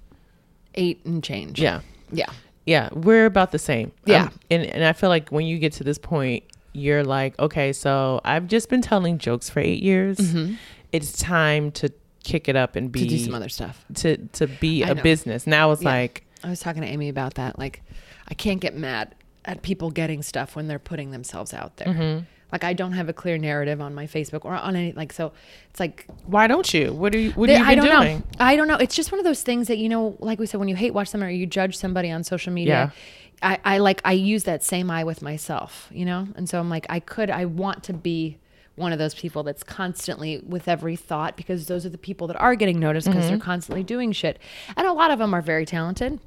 eight and change Yeah. yeah Yeah, we're about the same. Yeah. Um, and and I feel like when you get to this point, you're like, okay, so I've just been telling jokes for eight years. Mm-hmm. It's time to kick it up and be to do some other stuff. to to be I a know. business. Now it's Yeah. like I was talking to Amy about that. Like, I can't get mad at people getting stuff when they're putting themselves out there. Mm-hmm. Like, I don't have a clear narrative on my Facebook or on any like. So it's like why don't you? What are you what They- have you I don't doing? know. I don't know. It's just one of those things that you know, like we said, when you hate watch them or you judge somebody on social media. I, I like I use that same eye with myself, you know, and so I'm like I could I want to be one of those people that's constantly with every thought because those are the people that are getting noticed because they're mm-hmm. constantly doing shit, and a lot of them are very talented.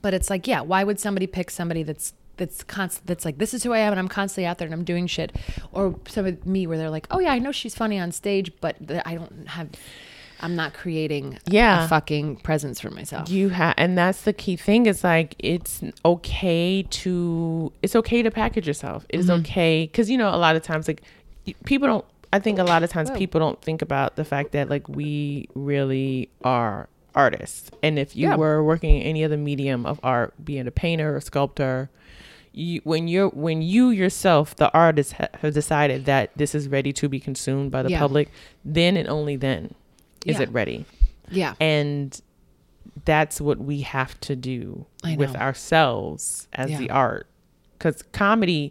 But it's like, yeah, why would somebody pick somebody that's that's constant that's like this is who I am and I'm constantly out there and I'm doing shit, or some of me where they're like, oh yeah, I know she's funny on stage, but I don't have, I'm not creating Yeah. a fucking presence for myself. You have, and that's the key thing. Is like it's okay to it's okay to package yourself. It's Mm-hmm. okay because you know a lot of times like people don't. I think a lot of times Whoa. people don't think about the fact that like we really are artists, and if you Yeah. were working in any other medium of art, being a painter or sculptor. You, when you're when you yourself the artist ha- have decided that this is ready to be consumed by the Yeah. public then and only then is Yeah. it ready Yeah, and that's what we have to do with ourselves as the art because comedy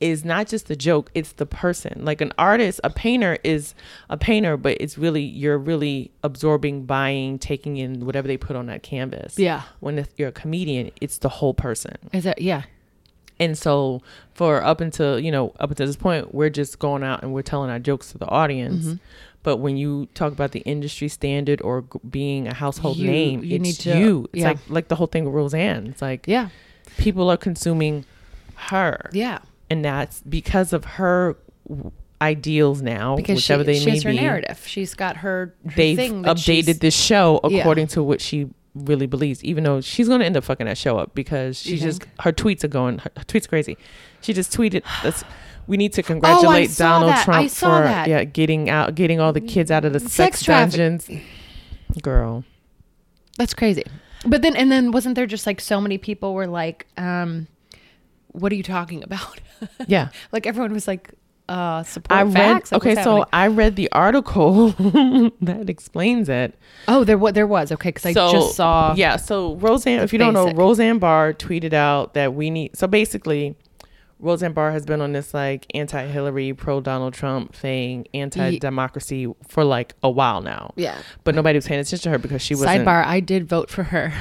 is not just the joke it's the person. Like an artist a painter is a painter but it's really you're really absorbing buying taking in whatever they put on that canvas. Yeah. when you're a comedian it's the whole person. Is that yeah, and so for up until you know up until this point we're just going out and we're telling our jokes to the audience. Mm-hmm. but when you talk about the industry standard or g- being a household You- name you it's to- you. It's yeah. like like the whole thing with roseanne. It's like yeah, people are consuming her. Yeah. And that's because of her ideals now Because whichever she, they she may has her be narrative. She's got her. her they've thing that she's- updated this show Yeah. according to what she really believes even though she's going to end up fucking that show up because she just think? her tweets are going her, her tweets crazy she just tweeted this we need to congratulate Oh, donald that. Trump for that. yeah getting out getting all the kids out of the sex, Sex dungeons girl That's crazy. But then, and then, wasn't there just like so many people were like, um, "What are you talking about?" yeah like everyone was like, uh, "Support i read facts." Like, okay so happening? i read the article that explains it oh, there what there was okay because I just saw. yeah so roseanne if you don't know roseanne barr tweeted out that we need so basically roseanne barr has been on this like anti-hillary pro-donald trump thing anti-democracy for like a while now yeah. but nobody was paying attention to her because she wasn't Sidebar: I did vote for her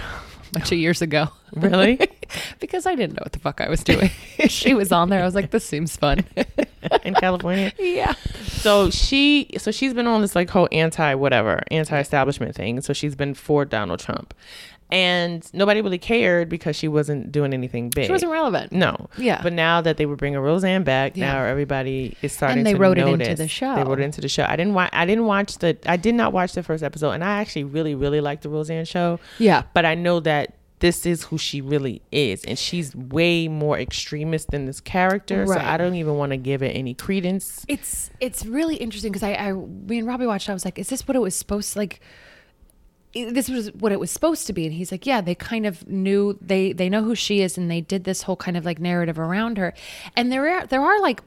of years ago really because I didn't know what the fuck I was doing. she was on there. I was like, "This seems fun." in california yeah. so she so she's been on this like whole anti whatever anti-establishment thing so she's been for donald trump and nobody really cared because she wasn't doing anything big She wasn't relevant. No. Yeah. But now that they were bringing Roseanne back, Yeah. now everybody is starting And they to wrote it into the show. They wrote it into the show. I didn't watch. I didn't watch the. I did not watch the first episode, and I actually really, really liked the Roseanne show. Yeah. But I know that this is who she really is, and she's way more extremist than this character. So I don't even want to give it any credence. It's it's really interesting because I, I me and Robbie watched. I was like, "Is this what it was supposed to like?" This was what it was supposed to be, and he's like, "Yeah, they kind of knew they they know who she is, and they did this whole kind of like narrative around her." And there are there are like,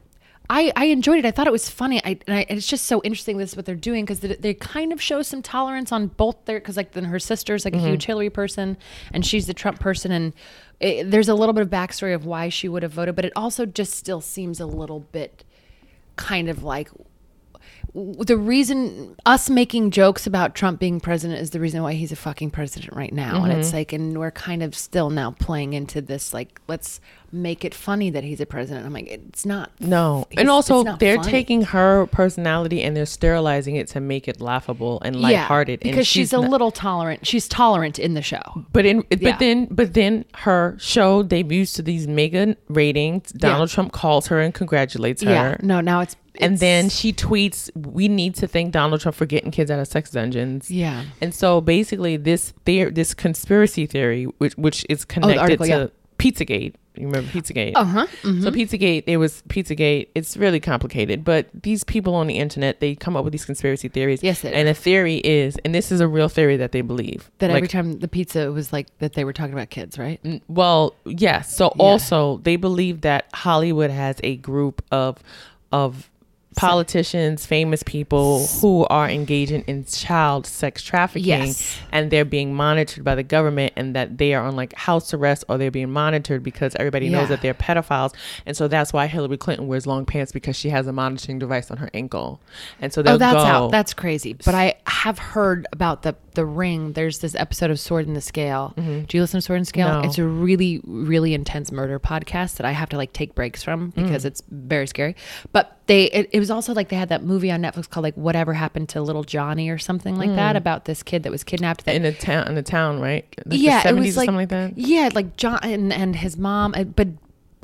I I enjoyed it. I thought it was funny. I and, I, it's just so interesting. This is what they're doing because they, they kind of show some tolerance on both their because like then her sister's like a huge mm-hmm. Hillary person, and she's the Trump person, and it, there's a little bit of backstory of why she would have voted, but it also just still seems a little bit kind of like the reason us making jokes about Trump being president is the reason why he's a fucking president right now. And Mm-hmm. it's like, and we're kind of still now playing into this, like, let's make it funny that he's a president. I'm like, it's not. No, and also they're funny. taking her personality and they're sterilizing it to make it laughable and lighthearted. Yeah, and because she's, a not- little tolerant. She's tolerant in the show. But in Yeah. but then but then her show debuts to these mega ratings. Donald Yeah. Trump calls her and congratulates her. Yeah. No, now it's. And it's- then she tweets, "We need to thank Donald Trump for getting kids out of sex dungeons." Yeah. And so basically, this theory, this conspiracy theory, which which is oh, connected Oh, article, to yeah. Pizzagate. You remember Pizzagate? Uh huh. So Pizzagate, it was Pizzagate. It's really complicated, but these people on the internet they come up with these conspiracy theories. Yes, and the theory is, and this is a real theory that they believe That like, every time the pizza was like that, they were talking about kids, right? N- Well, yes. So Yeah. also they believe that Hollywood has a group of of politicians, famous people who are engaging in child sex trafficking Yes. and they're being monitored by the government and that they are on like house arrest or they're being monitored because everybody knows that they're pedophiles. And so that's why Hillary Clinton wears long pants because she has a monitoring device on her ankle. And so they'll Oh, that's go. out. That's crazy. But I have heard about the the ring. There's this episode of Sword in the Scale. Mm-hmm. Do you listen to Sword in the Scale? No. It's a really, really intense murder podcast that I have to like take breaks from because mm. it's very scary. But they, it, it was also like they had that movie on Netflix called like Whatever Happened to Little Johnny or something like that about this kid that was kidnapped. That in a town, in a town, right? Like yeah, the it was or like, something like that. Yeah, like John and, and his mom, uh, but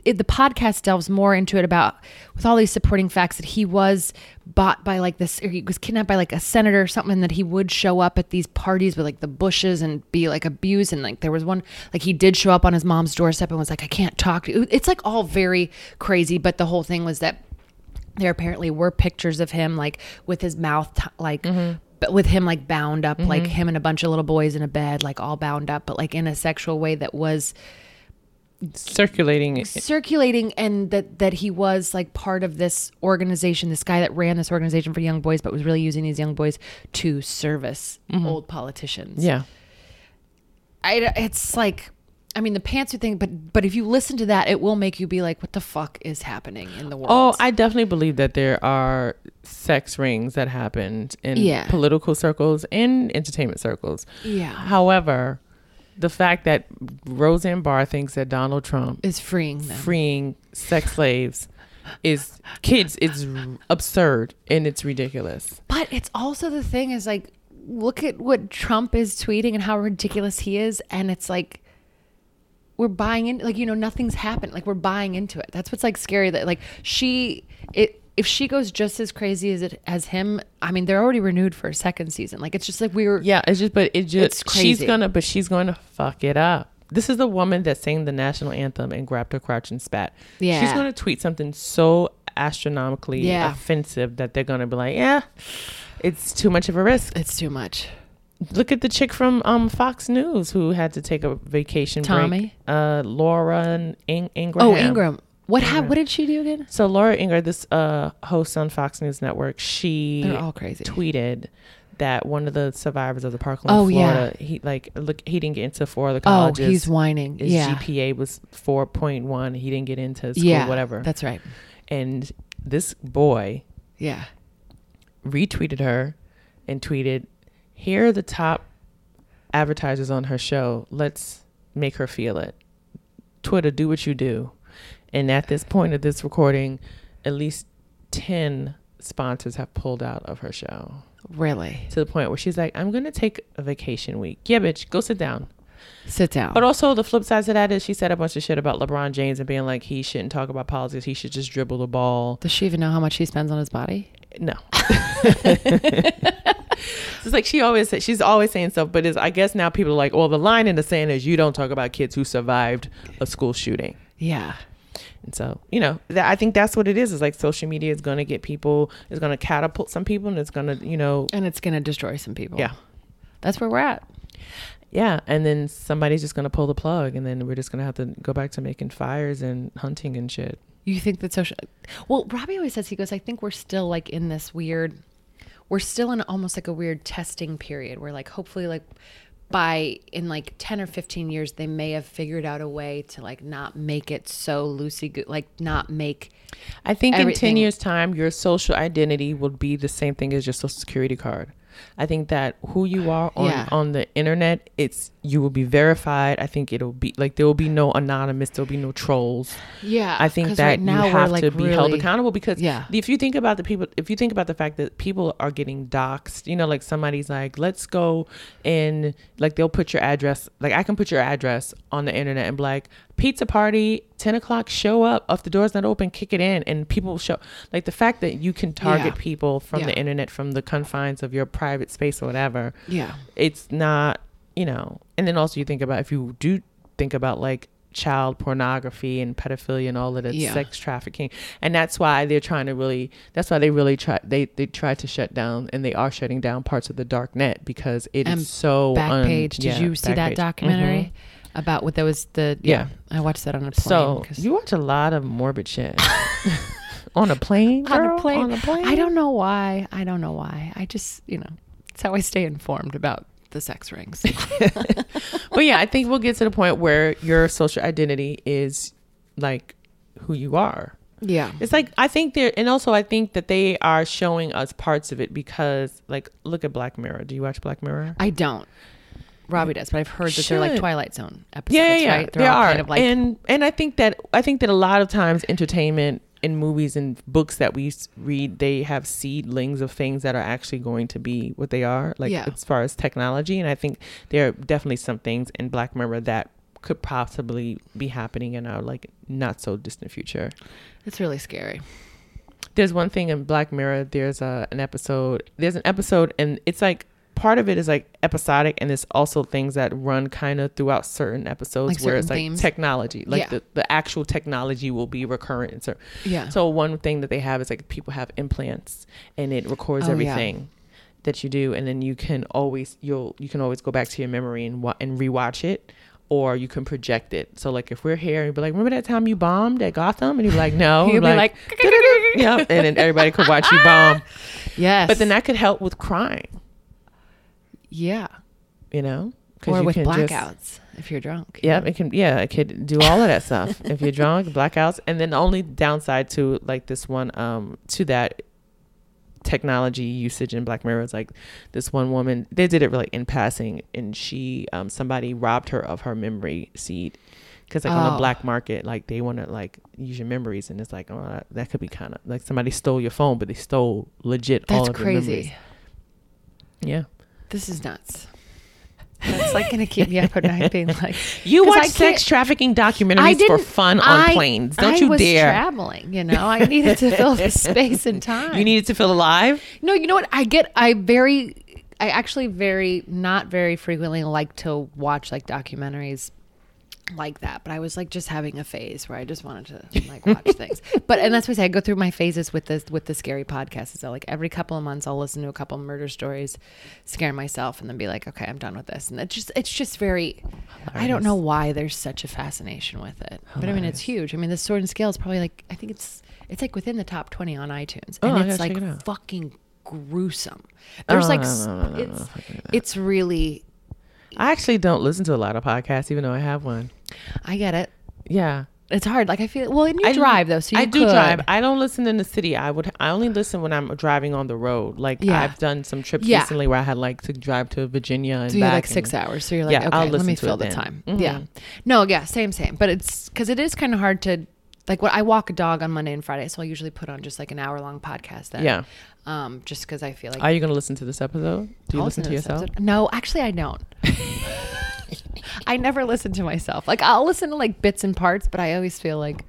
it, the podcast delves more into it about with all these supporting facts that he was bought by like this, or he was kidnapped by like a senator or something, and that he would show up at these parties with like the Bushes and be like abused, and like there was one like he did show up on his mom's doorstep and was like, I can't talk to you. It's like all very crazy, but the whole thing was that there apparently were pictures of him like with his mouth t- like mm-hmm. but with him like bound up like mm-hmm. him and a bunch of little boys in a bed like all bound up but like in a sexual way that was Circulating. circulating and that that he was like part of this organization this guy that ran this organization for young boys but was really using these young boys to service mm-hmm. old politicians Yeah. I, it's like I mean the pantsuit thing but but if you listen to that it will make you be like what the fuck is happening in the oh, world Oh, I definitely believe that there are sex rings that happened in Yeah. political circles and entertainment circles. yeah However, the fact that Roseanne Barr thinks that Donald Trump is freeing them freeing sex slaves is kids is absurd and it's ridiculous. But it's also the thing is like, look at what Trump is tweeting and how ridiculous he is. And it's like, we're buying in, like, you know, nothing's happened. Like, we're buying into it. That's what's like scary that, like, she, it, if she goes just as crazy as it as him, I mean, they're already renewed for a second season. Like, it's just like we were, Yeah, it's just but it just It's she's gonna but she's going to fuck it up. This is the woman that sang the national anthem and grabbed her crotch and spat. yeah She's going to tweet something so astronomically Yeah. offensive that they're going to be like, "Yeah, it's too much of a risk." it's too much. Look at the chick from um Fox News who had to take a vacation Tommy? break. Uh Laura In- Ingraham. Oh, Ingraham. What hap- What did she do again? So Laura Ingraham, this uh host on Fox News Network, she They're all crazy. tweeted that one of the survivors of the Parkland, Oh, yeah. Florida, he like look he didn't get into four of the colleges. Oh, he's whining. his yeah. GPA was four point one. He didn't get into school, yeah. whatever. That's right. and this boy Yeah. retweeted her and tweeted, "Here are the top advertisers on her show. Let's make her feel it." Twitter, do what you do. And at this point of this recording, at least ten sponsors have pulled out of her show Really. to the point where she's like, "I'm gonna take a vacation week." Yeah, bitch, go sit down. Sit down. But also the flip side to that is she said a bunch of shit about LeBron James and being like he shouldn't talk about politics. He should just dribble the ball. Does she even know how much he spends on his body? No. it's like she always she's always saying stuff, but is I guess now people are like, well, the line in the sand is you don't talk about kids who survived a school shooting. Yeah. And so, you know, that, I think that's what it is. Is like social media is going to get people, is going to catapult some people, and it's going to, you know, And it's going to destroy some people. yeah, That's where we're at. Yeah. And then somebody's just going to pull the plug, and then we're just going to have to go back to making fires and hunting and shit. You think that social. Well, Robbie always says, he goes, I think we're still like in this weird, we're still in almost like a weird testing period where like hopefully like by in like 10 or 15 years, they may have figured out a way to like not make it so loosey, like not make. I think in 10 years' time, your social identity will be the same thing as your social security card. I think that who you are on, Yeah. on the internet, it's you will be verified. I think it'll be like there will be no anonymous, there'll be no trolls. Yeah. I think that right now you have like, to be held accountable because Yeah. if you think about the people, if you think about the fact that people are getting doxxed, you know, like somebody's like, let's go and like they'll put your address, like I can put your address on the internet and be like, pizza party, 10 o'clock, show up. If the door's not open, kick it in. And people show, like the fact that you can target Yeah. people from Yeah. the internet, from the confines of your private space or whatever Yeah. it's not you know and then also you think about if you do think about like child pornography and pedophilia and all of that Yeah. sex trafficking and that's why they're trying to really that's why they really try they they try to shut down and they are shutting down parts of the dark net because it is And so un- Backpage. Did yeah, you see that Backpage. documentary mm-hmm. About what that was the. Yeah. I watched that on a plane. so 'cause- you watch a lot of morbid shit on a plane. on girl? a plane. On a plane. I don't know why. I don't know why. I just, you know, it's how I stay informed about the sex rings. but yeah, I think we'll get to the point where your social identity is like who you are. yeah. It's like I think they're, and also I think that they are showing us parts of it because, like, look at Black Mirror. Do you watch Black Mirror? I don't. Robbie does, but I've heard that they're like Twilight Zone episodes, yeah, yeah, right? They all are, kind of like and and I think that I think that a lot of times entertainment in movies and books that we read, they have seedlings of things that are actually going to be what they are, like Yeah. as far as technology. And I think there are definitely some things in Black Mirror that could possibly be happening in our like not so distant future. it's really scary. there's one thing in Black Mirror. There's a an episode. There's an episode, and it's like part of it is like episodic, and there's also things that run kind of throughout certain episodes Like where certain it's like themes? technology, like Yeah. the, the actual technology will be recurrent. And so, Yeah. so one thing that they have is like people have implants, and it records Oh, yeah. everything. That you do, and then you can always you'll you can always go back to your memory and wa- and rewatch it, or you can project it. So like if we're here and be like, remember that time you bombed at Gotham, and you'd be like, no, You'll We'd be like, yeah, and then everybody could watch you bomb. yes. But then that could help with crime, yeah. you know? Or you with can just- blackouts if you're drunk. Yeah, it can. Yeah, it could do all of that stuff if you're drunk, blackouts, and then the only downside to like this one, um, to that technology usage in Black Mirror is like this one woman. They did it really in passing, and she, um, somebody robbed her of her memory seed. Because like on Oh. the black market, like they want to like use your memories, and it's like, oh, that, could be kind of like somebody stole your phone, but they stole legit all That's of your memories. crazy. Yeah. This is nuts. That's like going to keep me up at night being like, you watch sex trafficking documentaries for fun on I- planes. Don't I you was dare. traveling, you know. I needed to fill the space and time. You needed to feel alive. No, you know what? I get. I very. I actually very not very frequently like to watch like documentaries like that, but I was like just having a phase where I just wanted to like watch things. But and that's why I say I go through my phases with this with the scary podcast. So like every couple of months I'll listen to a couple of murder stories, scare myself, and then be like, okay, I'm done with this. And it's just it's just very. I don't know why there's such a fascination with it, but I mean it's huge. I mean the Sword and Scale is probably like I think it's it's like within the top twenty on iTunes, Oh, and I it's like it fucking gruesome. There's Oh, like no, no, no, it's it's really I actually don't listen to a lot of podcasts, even though I have one. I get it. Yeah. It's hard. Like I feel well, and you I drive though, so you I do could. drive. I don't listen in the city. I would. I only listen when I'm driving on the road. Like Yeah. I've done some trips Yeah. recently where I had like to drive to Virginia and So back like six and- hours. So you're like, Yeah, I'll okay, let listen me to fill the then. time. Mhm. Yeah. No, yeah, same, same. But it's because it is kind of hard to, like, what I walk a dog on Monday and Friday, so I usually put on just like an hour long podcast. Then, Yeah. Um, just because I feel like Are you going to listen to this episode? Do you I'll listen to this yourself? episode. No, actually, I don't. I never listen to myself. Like I'll listen to like bits and parts, but I always feel like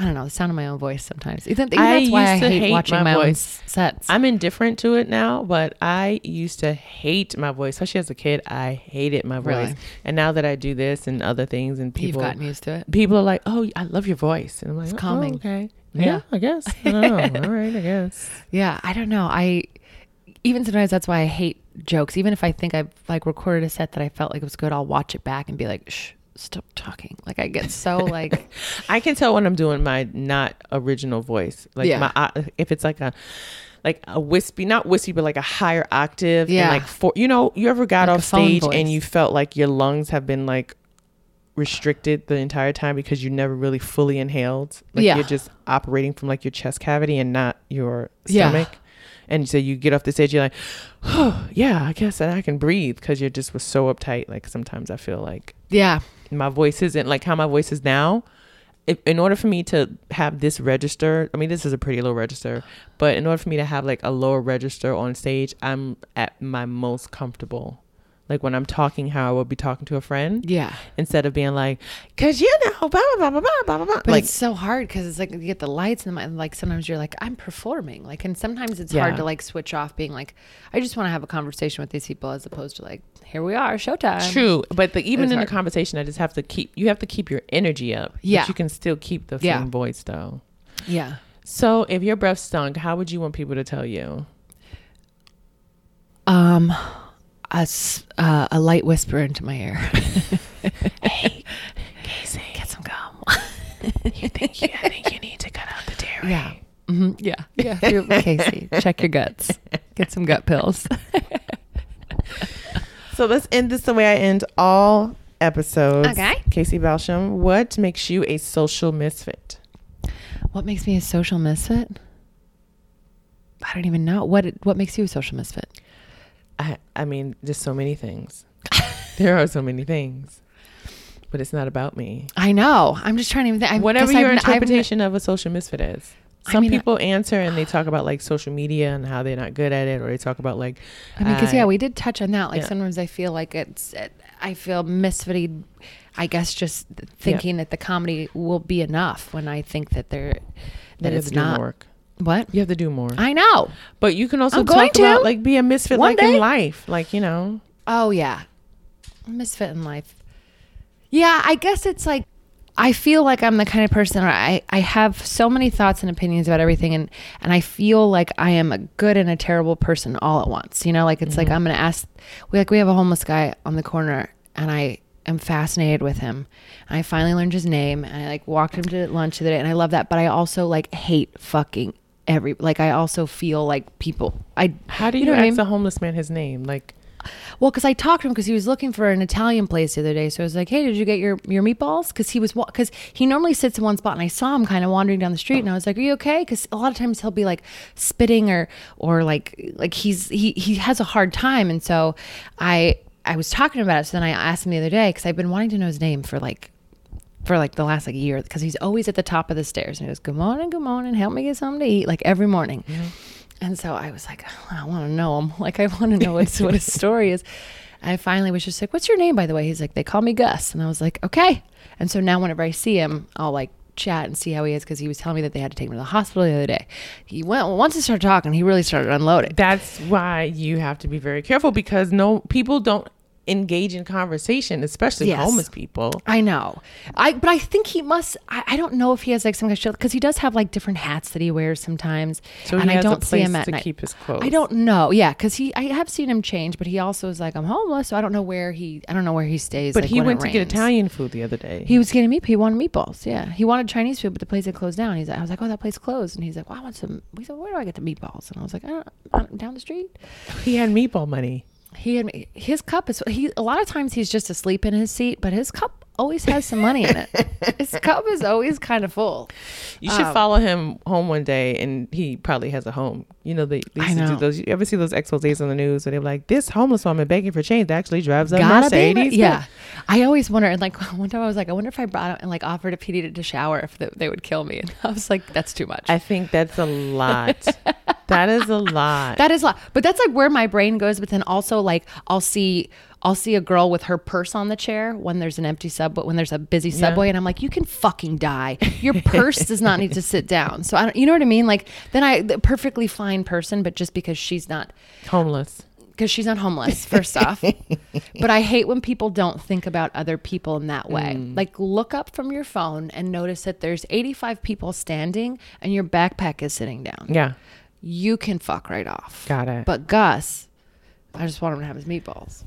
I don't know the sound of my own voice sometimes. Even, even that's why I to hate, hate watching my my, own sets. I'm indifferent to it now, but I used to hate my voice, especially as a kid. I hated my voice, Really? and now that I do this and other things, and You've people gotten used to it. people are like, "Oh, I love your voice," and I'm like, It's "Oh, calming. okay, Yeah. yeah, I guess. I don't know. All right, I guess. Yeah, I don't know. I even sometimes that's why I hate jokes. Even if I think I've like recorded a set that I felt like it was good, I'll watch it back and be like, "Shh, stop talking." Like I get so like, I can tell when I'm doing my not original voice. Like Yeah. my if it's like a like a wispy, not wispy, but like a higher octave. Yeah. And like for you know, you ever got Like off stage voice. and you felt like your lungs have been like restricted the entire time because you never really fully inhaled. Like Yeah. you're just operating from like your chest cavity and not your Yeah. And so you get off the stage, you're like, oh yeah, I guess that I can breathe because you just was so uptight. Like sometimes I feel like yeah, my voice isn't like how my voice is now. If, in order for me to have this register, I mean, this is a pretty low register, but in order for me to have like a lower register on stage, I'm at my most comfortable. Like when I'm talking, how I would be talking to a friend, yeah. instead of being like, "Cause you know, blah blah blah blah blah blah blah." But Like, it's so hard because it's like you get the lights and, the, and like sometimes you're like I'm performing like and sometimes it's Yeah. hard to like switch off being like I just want to have a conversation with these people as opposed to like here we are showtime. True, but the, even in hard. the conversation, I just have to keep. You have to keep your energy up. but Yeah. you can still keep the Yeah. same voice though. Yeah. So, if your breath stunk, how would you want people to tell you? Um, a, uh, a light whisper into my ear. Hey, Casey, Get some gum. you think you, I think you need to cut out the dairy. yeah. Mhm, Yeah, yeah. You're- Casey, check your guts. Get some gut pills. So let's end this the way I end all episodes. Okay. Casey Balsham, what makes you a social misfit? What makes me a social misfit? I don't even know. What what makes you a social misfit? I I mean, just so many things. there are so many things. But it's not about me. I know. I'm just trying to even think. I- Whatever your I've n- I've interpretation of a social misfit is. I Some mean, people answer and they talk about like social media and how they're not good at it, or they talk about like. I mean, because uh, yeah, we did touch on that. Like yeah. sometimes I feel like it's, it, I feel misfitted. I guess just thinking that the comedy will be enough when I think that they're that it's not. work. What You have to do more. I know. But you can also I'm talk about to. like be a misfit One like day. in life, like you know. Oh yeah, misfit in life. Yeah, I guess it's like I feel like I'm the kind of person where I I have so many thoughts and opinions about everything, and and I feel like I am a good and a terrible person all at once. You know, like it's like mm-hmm. I'm gonna ask. We like we have a homeless guy on the corner, and I am fascinated with him. I finally learned his name, and I like walked him to lunch the other day, and I love that. But I also like hate fucking every like I also feel like people. I How do you, know ask I mean? a homeless man his name? Like, Well, because I talked to him because he was looking for an Italian place the other day. So I was like, "Hey, did you get your your meatballs?" Because he was because he normally sits in one spot, and I saw him kind of wandering down the street, and I was like, "Are you okay?" Because a lot of times he'll be like spitting or or like like he's he he has a hard time, and so I I was talking about it. So then I asked him the other day because I've been wanting to know his name for like for like the last like year because he's always at the top of the stairs and he goes, "Good morning, good morning, help me get something to eat," like every morning. Mm-hmm. And so I was like, I want to know him. Like, I want to know what's, what his story is. I finally was just like, What's your name, by the way? He's like, They call me Gus. And I was like, Okay. And so now, whenever I see him, I'll like chat and see how he is because he was telling me that they had to take him to the hospital the other day. He went, once he started talking, he really started unloading. that's why you have to be very careful because no people don't engage in conversation, especially Yes. homeless people. I know. I but I think he must. I, I don't know if he has like some kind of shield because he does have like different hats that he wears sometimes, So and he I has a don't see place him at to night. keep his clothes. I don't know. Yeah, because he I have seen him change, but he also is like I'm homeless, so I don't know where he I don't know where he stays. But like, he went to get. Italian food the other day. He was getting meat. He wanted meatballs. Yeah, he wanted Chinese food, but the place had closed down. He's like, I was like, oh, that place closed, and he's like, well, I want some. We said, where do I get the meatballs? And I was like, I don't, I don't- down the street. he had meatball money. He had his cup is he. A lot of times he's just asleep in his seat, but his cup always has some money in it. his cup is always kind of full. You should Um, follow him home one day, and he probably has a home. You know, they, they I used to do those. You ever see those exposés on the news where they're like, "This homeless woman begging for change actually drives a Gotta be, Mercedes." yeah. I always wonder. And like one time, I was like, I wonder if I brought out and like offered a he needed to shower, if they, they would kill me. And I was like, that's too much. I think that's a lot. that is a lot. That is a lot. But that's like where my brain goes. But then also like I'll see I'll see a girl with her purse on the chair when there's an empty subway when there's a busy subway and I'm like, you can fucking die. Your purse does not need to sit down. So I don't you know what I mean? Like then I the perfectly fine person, but just because she's not homeless. because she's not homeless, first off. but I hate when people don't think about other people in that way. Mm. Like, look up from your phone and notice that there's 85 people standing and your backpack is sitting down Yeah, you can fuck right off. Got it. But Gus, I just want him to have his meatballs.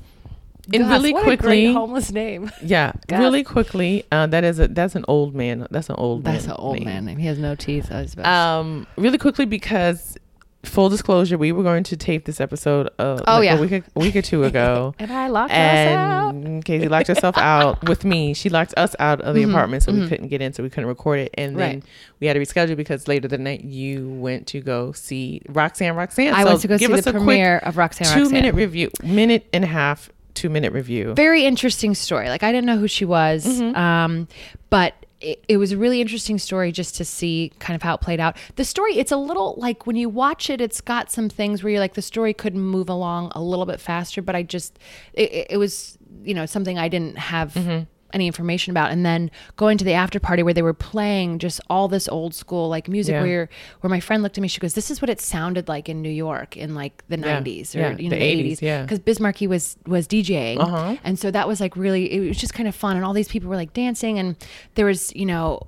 And Gus, really what a great quickly- homeless name. yeah. Gus. Really quickly, uh, that is a that's an old man. That's an old. That's man an old name. man name. He has no teeth. That was best. Um, really quickly because full disclosure, we were going to tape this episode. Uh, Oh, like yeah. a week, a week or two ago. and I locked us out. Casey locked herself out with me. She locked us out of the apartment, so we couldn't get in, so we couldn't record it. And then Mm-hmm. We had to reschedule because later the night you went to go see Roxanne. Roxanne. I So went to go see give us the a premiere of Roxanne. two Roxanne. minute review, minute and a half, two minute review. very interesting story. Like I didn't know who she was, Mm-hmm. um, but it, it was a really interesting story just to see kind of how it played out. The story, it's a little like when you watch it, it's got some things where you're like the story could move along a little bit faster, but I just it, it- was you know something I didn't have. Mm-hmm. Any information about, and then going to the after party where they were playing just all this old school like music, Yeah. where where my friend looked at me, she goes, "This is what it sounded like in New York in like the Yeah. '90s or Yeah, you know the the 80s, '80s." yeah. because Biz Markie was was DJing, Uh-huh. and so that was like really, it was just kind of fun. And all these people were like dancing, and there was, you know,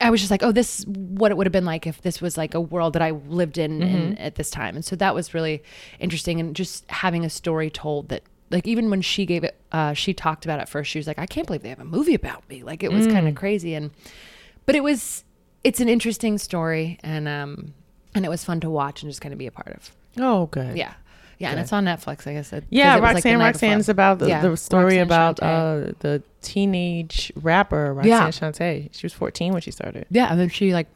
I was just like, oh, this is what it would have been like if this was like a world that I lived in, in at this time. And so that was really interesting. And just having a story told that, like, even when she gave it, uh, she talked about it first, she was like, I can't believe they have a movie about me. Like, it was kind of crazy. And, but it was, it's an interesting story, and um, and it was fun to watch and just kind of be a part of. Oh, good. Yeah, yeah, and it's on Netflix. I guess. It, Yeah, it like, Roxanne. night Roxanne is before. about the, Yeah, the story Roxanne about uh, the teenage rapper Roxanne Yeah. Shante. She was 14 when she started. Yeah, and then she like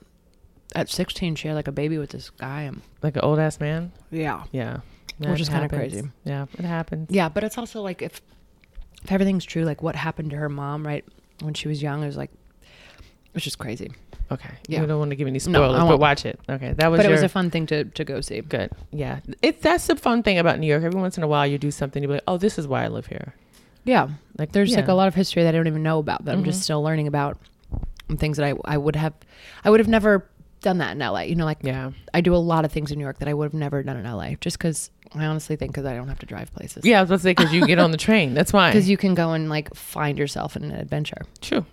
at 16 she had like a baby with this guy. And, Like an old ass man. yeah. Yeah. Which is kinda crazy. Yeah, it happens. Yeah, but it's also like if if everything's true, like what happened to her mom, right, when she was young, it was like it's just crazy. Okay. Yeah. We don't want to give any No, spoilers, but won't. watch it. Okay. That was But it was a fun thing to to go see. good. Yeah. It that's the fun thing about New York. Every once in a while you do something, you be like, oh, this is why I live here. Yeah, Like there's like a lot of history that I don't even know about that I'm just Mhm. still learning about, and things that I I would have I would have never done that in LA. You know, like Yeah. I do a lot of things in New York that I would have never done in LA, just because I honestly think because I don't have to drive places. Yeah, I was about to say because you get on the train. That's why. because you can go and like find yourself in an adventure. True.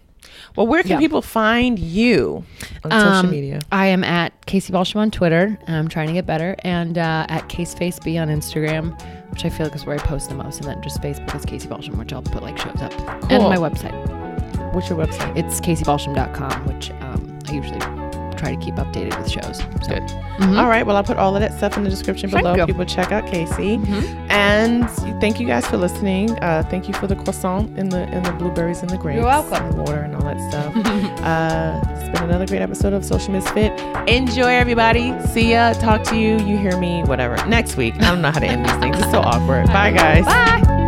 Well, where can Yeah. people find you on social Um, media? I am at Casey Balsham on Twitter. I'm trying to get better, and uh, at CaseFaceB on Instagram, which I feel like is where I post the most, and then just Facebook is Casey Balsham, which I'll put like shows up, and my website. What's your website? It's CaseyBalsham.com, which um, I usually try to keep updated with shows. So. Good. Mhm. All right. Well, I'll put all of that stuff in the description below. People check out Casey. Mhm. And thank you guys for listening. Uh, thank you for the croissant and the and the blueberries and the grapes. You're welcome. And water and all that stuff. uh, it's been another great episode of Social Misfit. Enjoy, everybody. See ya. Talk to you. You hear me. Whatever. Next week. I don't know how to end these things. It's so awkward. Bye, guys. Bye.